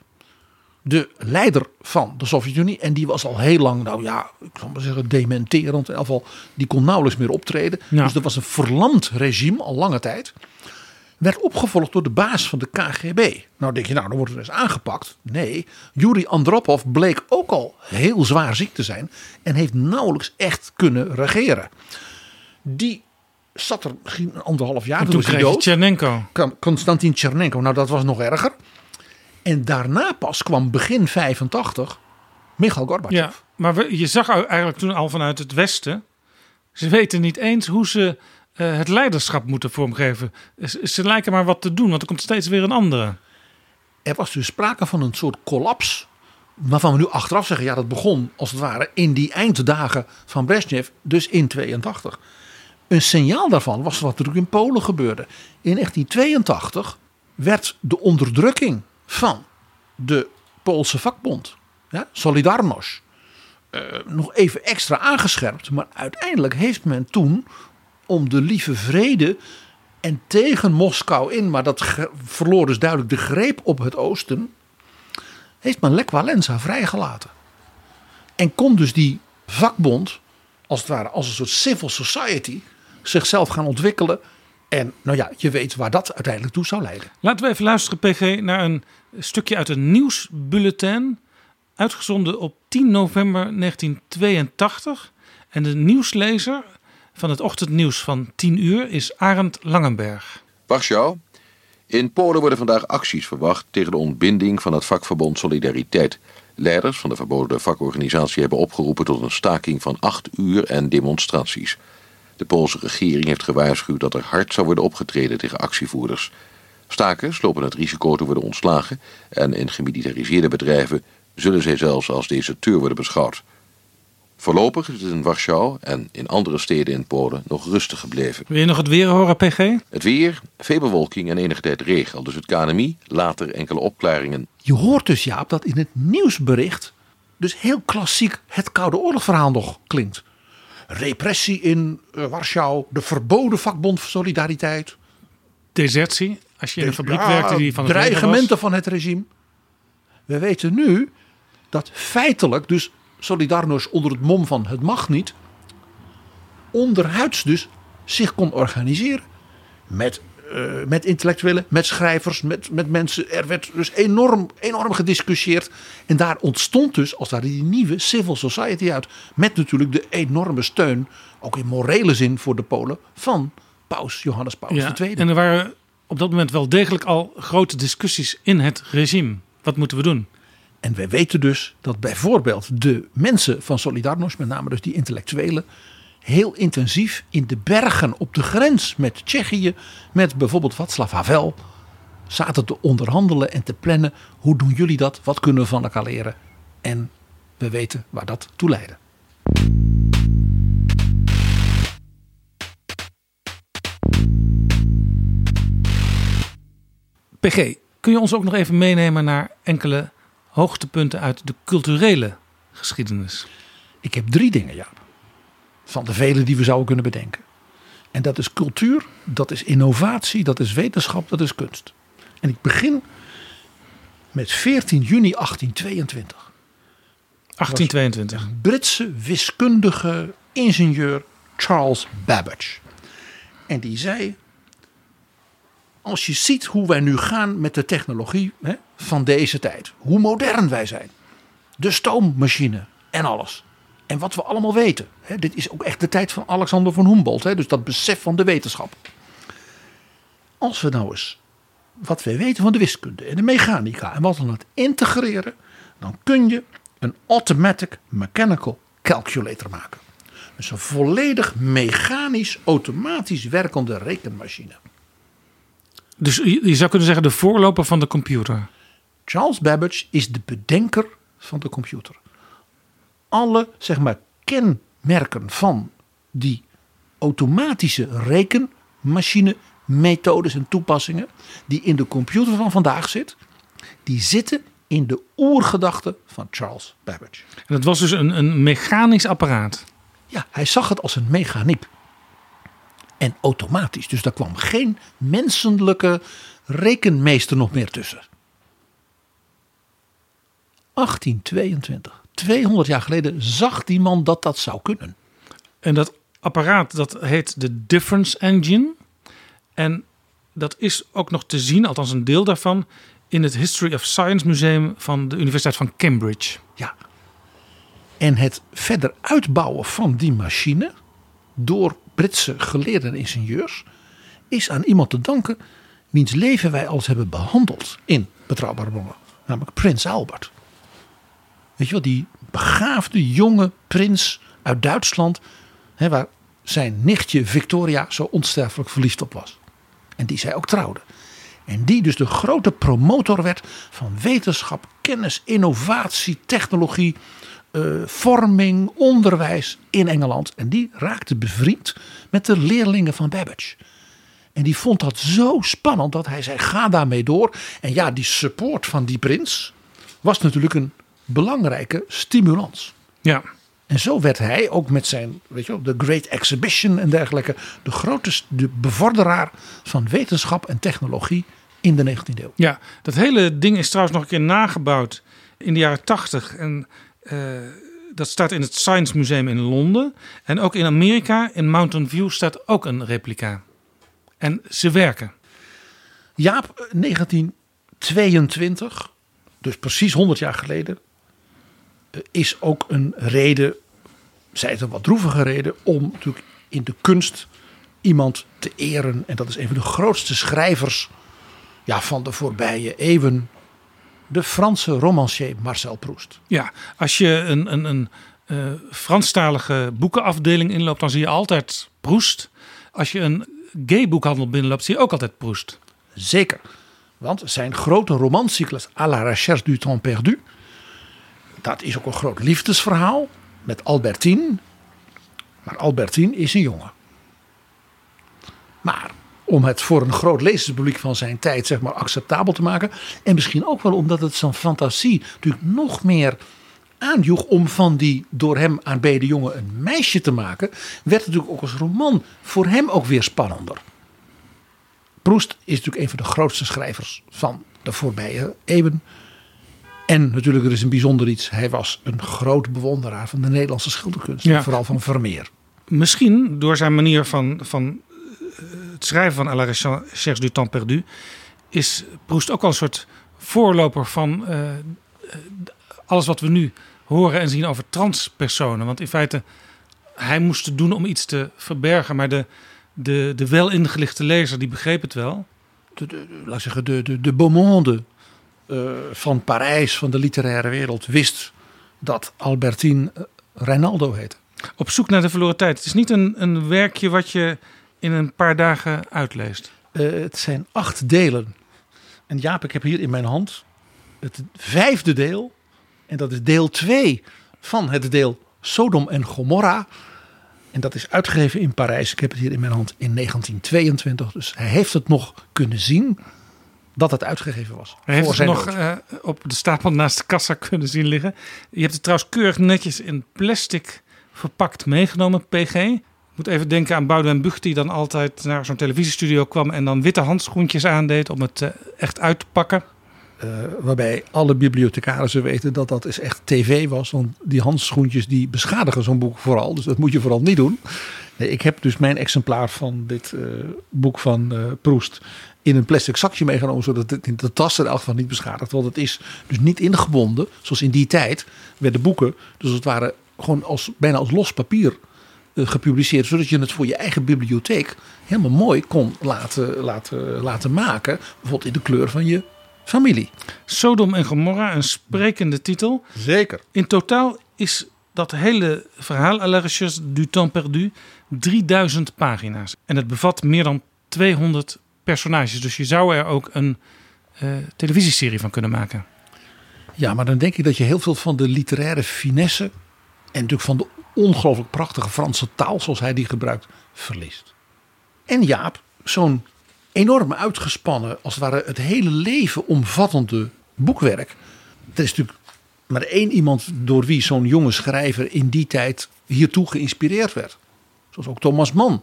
de leider van de Sovjet-Unie, en die was al heel lang, nou ja, ik zal maar zeggen, dementerend. In ieder geval, die kon nauwelijks meer optreden. Ja. Dus er was een verlamd regime al lange tijd. Werd opgevolgd door de baas van de KGB. Nou denk je, nou dan wordt er eens aangepakt. Nee, Yuri Andropov bleek ook al heel zwaar ziek te zijn en heeft nauwelijks echt kunnen regeren. Die zat er misschien een anderhalf jaar. En toen hij kreeg dood. Tchernenko. Kon- Konstantin Tchernenko, nou dat was nog erger. En daarna pas kwam begin 85 Michail Gorbachev. Ja, maar we- je zag eigenlijk toen al vanuit het Westen. Ze weten niet eens hoe ze eh, het leiderschap moeten vormgeven. Ze, lijken maar wat te doen, want er komt steeds weer een andere. Er was dus sprake van een soort collaps. Waarvan we nu achteraf zeggen, ja dat begon als het ware in die einddagen van Brezhnev, dus in 82. Een signaal daarvan was wat natuurlijk in Polen gebeurde. In 1982 werd de onderdrukking van de Poolse vakbond, ja, Solidarność, eh, nog even extra aangescherpt. Maar uiteindelijk heeft men toen om de lieve vrede en tegen Moskou in, maar dat verloor dus duidelijk de greep op het oosten, heeft men Lech vrijgelaten. En kon dus die vakbond, als het ware als een soort civil society, zichzelf gaan ontwikkelen. En nou ja, je weet waar dat uiteindelijk toe zou leiden. Laten we even luisteren, PG, naar een stukje uit een nieuwsbulletin. Uitgezonden op 10 november 1982. En de nieuwslezer van het ochtendnieuws van 10 uur is Arend Langenberg. Warschau. In Polen worden vandaag acties verwacht tegen de ontbinding van het vakverbond Solidariteit. Leiders van de verboden vakorganisatie hebben opgeroepen tot een staking van acht uur en demonstraties. De Poolse regering heeft gewaarschuwd dat er hard zou worden opgetreden tegen actievoerders. Stakers lopen het risico te worden ontslagen en in gemilitariseerde bedrijven zullen zij zelfs als deserteur worden beschouwd. Voorlopig is het in Warschau en in andere steden in Polen nog rustig gebleven. Wil je nog het weer horen, PG? Het weer, veel bewolking en enige tijd regen. Al dus het KNMI, later enkele opklaringen. Je hoort dus Jaap dat in het nieuwsbericht dus heel klassiek het Koude Oorlogverhaal nog klinkt. Repressie in eh, Warschau, de verboden vakbond voor solidariteit. Desertie. Als je in een fabriek Ja, werkte die van het dreigementen van het regime. We weten nu dat feitelijk dus Solidarność onder het mom van het mag niet onderhuids dus zich kon organiseren met, eh, met intellectuelen, met schrijvers, met, met mensen. Er werd dus enorm, enorm gediscussieerd. En daar ontstond dus als daar die nieuwe civil society uit. Met natuurlijk de enorme steun, ook in morele zin voor de Polen, van Paus Johannes Paus Ja, II. en er waren op dat moment wel degelijk al grote discussies in het regime. Wat moeten we doen? En wij weten dus dat bijvoorbeeld de mensen van Solidarność, met name dus die intellectuelen, heel intensief in de bergen op de grens met Tsjechië, met bijvoorbeeld Václav Havel, zaten te onderhandelen en te plannen. Hoe doen jullie dat? Wat kunnen we van elkaar leren? En we weten waar dat toe leidde. PG, kun je ons ook nog even meenemen naar enkele hoogtepunten uit de culturele geschiedenis? Ik heb drie dingen, Jaap. Van de vele die we zouden kunnen bedenken. En dat is cultuur, dat is innovatie, dat is wetenschap, dat is kunst. En ik begin met 14 juni 1822. 1822. Britse wiskundige ingenieur Charles Babbage. En die zei: Als je ziet hoe wij nu gaan met de technologie hè, van deze tijd, hoe modern wij zijn, de stoommachine en alles. En wat we allemaal weten. Hè, dit is ook echt de tijd van Alexander van Humboldt, hè, dus dat besef van de wetenschap. Als we nou eens wat wij weten van de wiskunde en de mechanica en wat we aan het integreren, dan kun je een automatic mechanical calculator maken. Dus een volledig mechanisch, automatisch werkende rekenmachine. Dus je je zou kunnen zeggen de voorloper van de computer. Charles Babbage is de bedenker van de computer. Alle zeg maar, kenmerken van die automatische rekenmachine methodes en toepassingen die in de computer van vandaag zit, die zitten in de oergedachte van Charles Babbage. En dat was dus een, een mechanisch apparaat. Ja, hij zag het als een mechaniek. En automatisch. Dus daar kwam geen menselijke rekenmeester nog meer tussen. 1822, 200 jaar geleden, zag die man dat dat zou kunnen. En dat apparaat dat heet de Difference Engine. En dat is ook nog te zien, althans een deel daarvan, in het History of Science Museum van de Universiteit van Cambridge. Ja. En het verder uitbouwen van die machine door Britse geleerden en ingenieurs is aan iemand te danken wiens leven wij als hebben behandeld in betrouwbare bronnen, namelijk Prins Albert. Weet je wel, die begaafde jonge prins uit Duitsland, hè, waar zijn nichtje Victoria zo onsterfelijk verliefd op was. En die zij ook trouwde. En die dus de grote promotor werd van wetenschap, kennis, innovatie, technologie, eh, vorming, onderwijs in Engeland. En die raakte bevriend met de leerlingen van Babbage. En die vond dat zo spannend dat hij zei: ga daarmee door. En ja, die support van die prins was natuurlijk een belangrijke stimulans. Ja. En zo werd hij ook met zijn, weet je wel, de Great Exhibition en dergelijke, de grote de bevorderaar van wetenschap en technologie in de 19e eeuw. Ja, dat hele ding is trouwens nog een keer nagebouwd in de jaren 80. En dat staat in het Science Museum in Londen. En ook in Amerika, in Mountain View, staat ook een replica. En ze werken. Jaap, 1922, dus precies 100 jaar geleden, eh, is ook een reden, zij het een wat droevige reden, om natuurlijk in de kunst iemand te eren. En dat is een van de grootste schrijvers ja, van de voorbije eeuwen. De Franse romancier Marcel Proust. Ja, als je een, een, een uh, Franstalige boekenafdeling inloopt, dan zie je altijd Proust. Als je een gay boekhandel binnenloopt, zie je ook altijd Proust. Zeker, want zijn grote romancyclus À la recherche du temps perdu, dat is ook een groot liefdesverhaal met Albertine. Maar Albertine is een jongen. Maar om het voor een groot lezerspubliek van zijn tijd zeg maar, acceptabel te maken. En misschien ook wel omdat het zijn fantasie natuurlijk nog meer aanjoeg om van die door hem aanbeden jongen een meisje te maken, werd het natuurlijk ook als roman voor hem ook weer spannender. Proest is natuurlijk een van de grootste schrijvers van de voorbije eeuwen. En natuurlijk, er is een bijzonder iets. Hij was een groot bewonderaar van de Nederlandse schilderkunst. Ja. Vooral van Vermeer. Misschien door zijn manier van, van het schrijven van la recherche du temps perdu... is Proest ook al een soort voorloper van uh, alles wat we nu horen en zien over transpersonen. Want in feite, hij moest het doen om iets te verbergen. Maar de, de, de wel ingelichte lezer, die begreep het wel. De, de, laat zeggen, de, de, de beau monde uh, van Parijs, van de literaire wereld, wist dat Albertine Reinaldo heette. Op zoek naar de verloren tijd. Het is niet een, een werkje wat je in een paar dagen uitleest. Uh, het zijn acht delen. En Jaap, ik heb hier in mijn hand het vijfde deel. En dat is deel 2 van het deel Sodom en Gomorra. En dat is uitgegeven in Parijs. Ik heb het hier in mijn hand in 1922. Dus hij heeft het nog kunnen zien dat het uitgegeven was. Hij heeft het nog uh, op de stapel naast de kassa kunnen zien liggen. Je hebt het trouwens keurig netjes in plastic verpakt meegenomen, PG. Ik moet even denken aan Boudewijn Bucht die dan altijd naar zo'n televisiestudio kwam en dan witte handschoentjes aandeed om het uh, echt uit te pakken. Uh, waarbij alle bibliothecarissen weten dat dat is echt tv was. Want die handschoentjes die beschadigen zo'n boek vooral. Dus dat moet je vooral niet doen. Nee, ik heb dus mijn exemplaar van dit uh, boek van Proest in een plastic zakje meegenomen. Zodat het in de tas in elk geval niet beschadigt. Want het is dus niet ingebonden. Zoals in die tijd werden boeken. Dus het waren gewoon als, bijna als los papier gepubliceerd. Zodat je het voor je eigen bibliotheek helemaal mooi kon laten, laten, laten maken. Bijvoorbeeld in de kleur van je familie. Sodom en Gomorra, een sprekende titel. Zeker. In totaal is dat hele verhaal, à du temps perdu, 3000 pagina's. En het bevat meer dan 200 personages. Dus je zou er ook een uh, televisieserie van kunnen maken. Ja, maar dan denk ik dat je heel veel van de literaire finesse... en natuurlijk van de ongelooflijk prachtige Franse taal, zoals hij die gebruikt, verliest. En Jaap, zo'n enorm uitgespannen, als het ware het hele leven omvattende boekwerk. Er is natuurlijk maar één iemand door wie zo'n jonge schrijver in die tijd hiertoe geïnspireerd werd. Zoals ook Thomas Mann,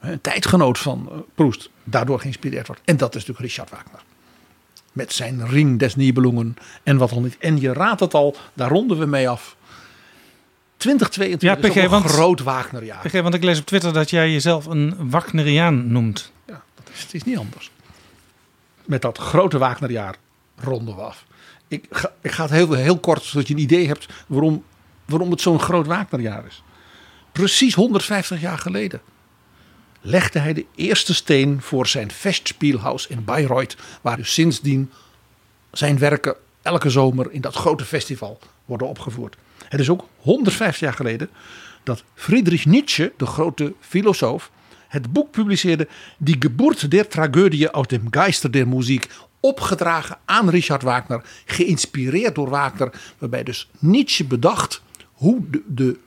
een tijdgenoot van Proest, daardoor geïnspireerd wordt. En dat is natuurlijk Richard Wagner. Met zijn Ring des Nibelungen en wat al niet. En je raadt het al, daar ronden we mee af. 2022 ja, PG, want, groot Wagnerjaar. PG, want ik lees op Twitter dat jij jezelf een Wagneriaan noemt. Ja, dat is, het is niet anders. met dat grote Wagnerjaar ronden we af. Ik ga, ik ga het heel, heel kort, zodat je een idee hebt waarom, waarom het zo'n groot Wagnerjaar is. Precies 150 jaar geleden legde hij de eerste steen voor zijn Festspielhaus in Bayreuth, waar dus sindsdien zijn werken elke zomer in dat grote festival worden opgevoerd. Het is ook 150 jaar geleden dat Friedrich Nietzsche, de grote filosoof, het boek publiceerde Die Geburt der Tragödie aus dem Geister der Musik, opgedragen aan Richard Wagner, geïnspireerd door Wagner, waarbij dus Nietzsche bedacht hoe de, de,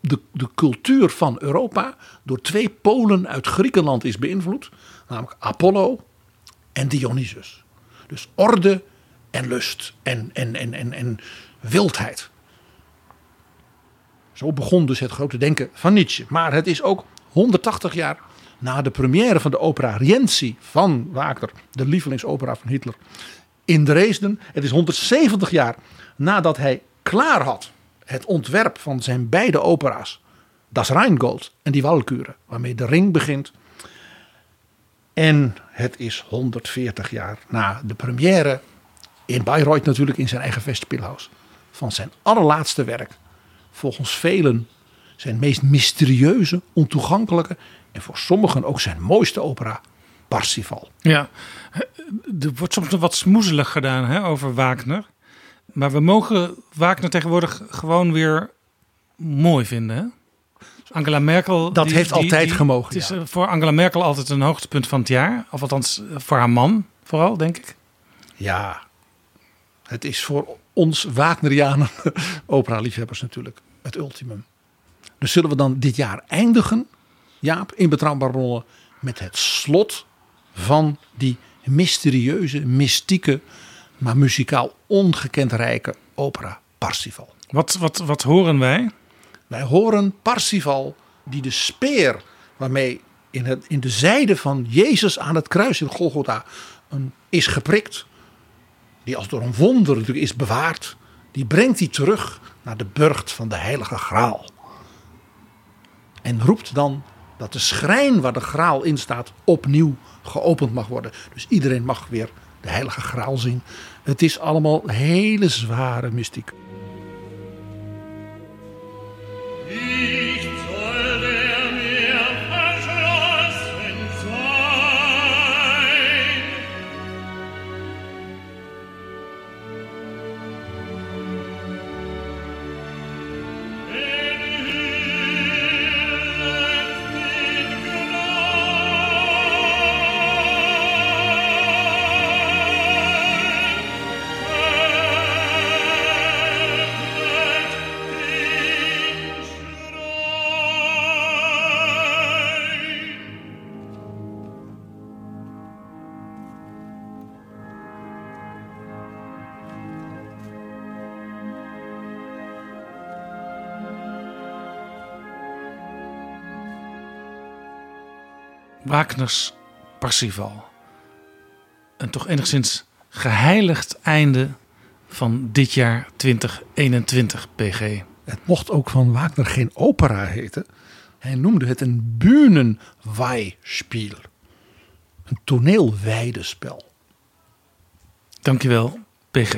de, de cultuur van Europa door twee polen uit Griekenland is beïnvloed, namelijk Apollo en Dionysus. Dus orde en lust en, en, en, en, en wildheid. Zo begon dus het grote denken van Nietzsche. Maar het is ook 180 jaar na de première van de opera Rienzi van Wagner, de lievelingsopera van Hitler, in Dresden. Het is 170 jaar nadat hij klaar had het ontwerp van zijn beide opera's, Das Rheingold en Die Walküre, waarmee de ring begint. En het is 140 jaar na de première in Bayreuth natuurlijk in zijn eigen Festspielhaus van zijn allerlaatste werk. Volgens velen zijn meest mysterieuze, ontoegankelijke en voor sommigen ook zijn mooiste opera, Parsifal. Ja, er wordt soms nog wat smoezelig gedaan hè, over Wagner. Maar we mogen Wagner tegenwoordig gewoon weer mooi vinden. Hè? Angela Merkel. Dat heeft altijd gemogen. Het is ja. voor Angela Merkel altijd een hoogtepunt van het jaar. Of althans voor haar man vooral, denk ik. Ja, het is voor ons Wagnerianen, opera-liefhebbers natuurlijk, het ultimum. Dus zullen we dan dit jaar eindigen, Jaap, in Betrouwbare Rollen, met het slot van die mysterieuze, mystieke, maar muzikaal ongekend rijke opera Parsifal. Wat, wat, wat horen wij? Wij horen Parsifal die de speer waarmee in, het, in de zijde van Jezus aan het kruis in Golgotha een, is geprikt. Die als door een wonder natuurlijk is bewaard. Die brengt hij terug naar de burcht van de heilige graal. En roept dan dat de schrijn waar de graal in staat opnieuw geopend mag worden. Dus iedereen mag weer de heilige graal zien. Het is allemaal hele zware mystiek. Wagners Parsifal. Een toch enigszins geheiligd einde van dit jaar 2021, PG. Het mocht ook van Wagner geen opera heten. Hij noemde het een Bühnenweihspiel. Een toneelweidespel. Dankjewel, PG.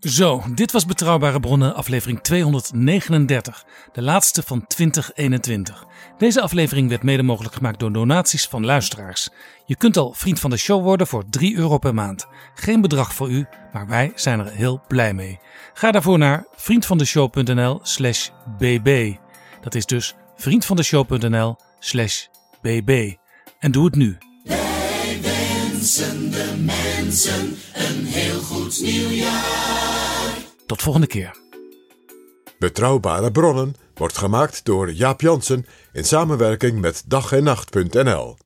Zo, dit was Betrouwbare Bronnen, aflevering 239, de laatste van 2021. Deze aflevering werd mede mogelijk gemaakt door donaties van luisteraars. Je kunt al vriend van de show worden voor 3 euro per maand. Geen bedrag voor u, maar wij zijn er heel blij mee. Ga daarvoor naar vriendvandeshow.nl/slash bb. Dat is dus vriendvandeshow.nl/slash bb. En doe het nu. Wensen de mensen een heel goed nieuwjaar. Tot volgende keer. Betrouwbare bronnen wordt gemaakt door Jaap Jansen in samenwerking met dag en nacht.nl.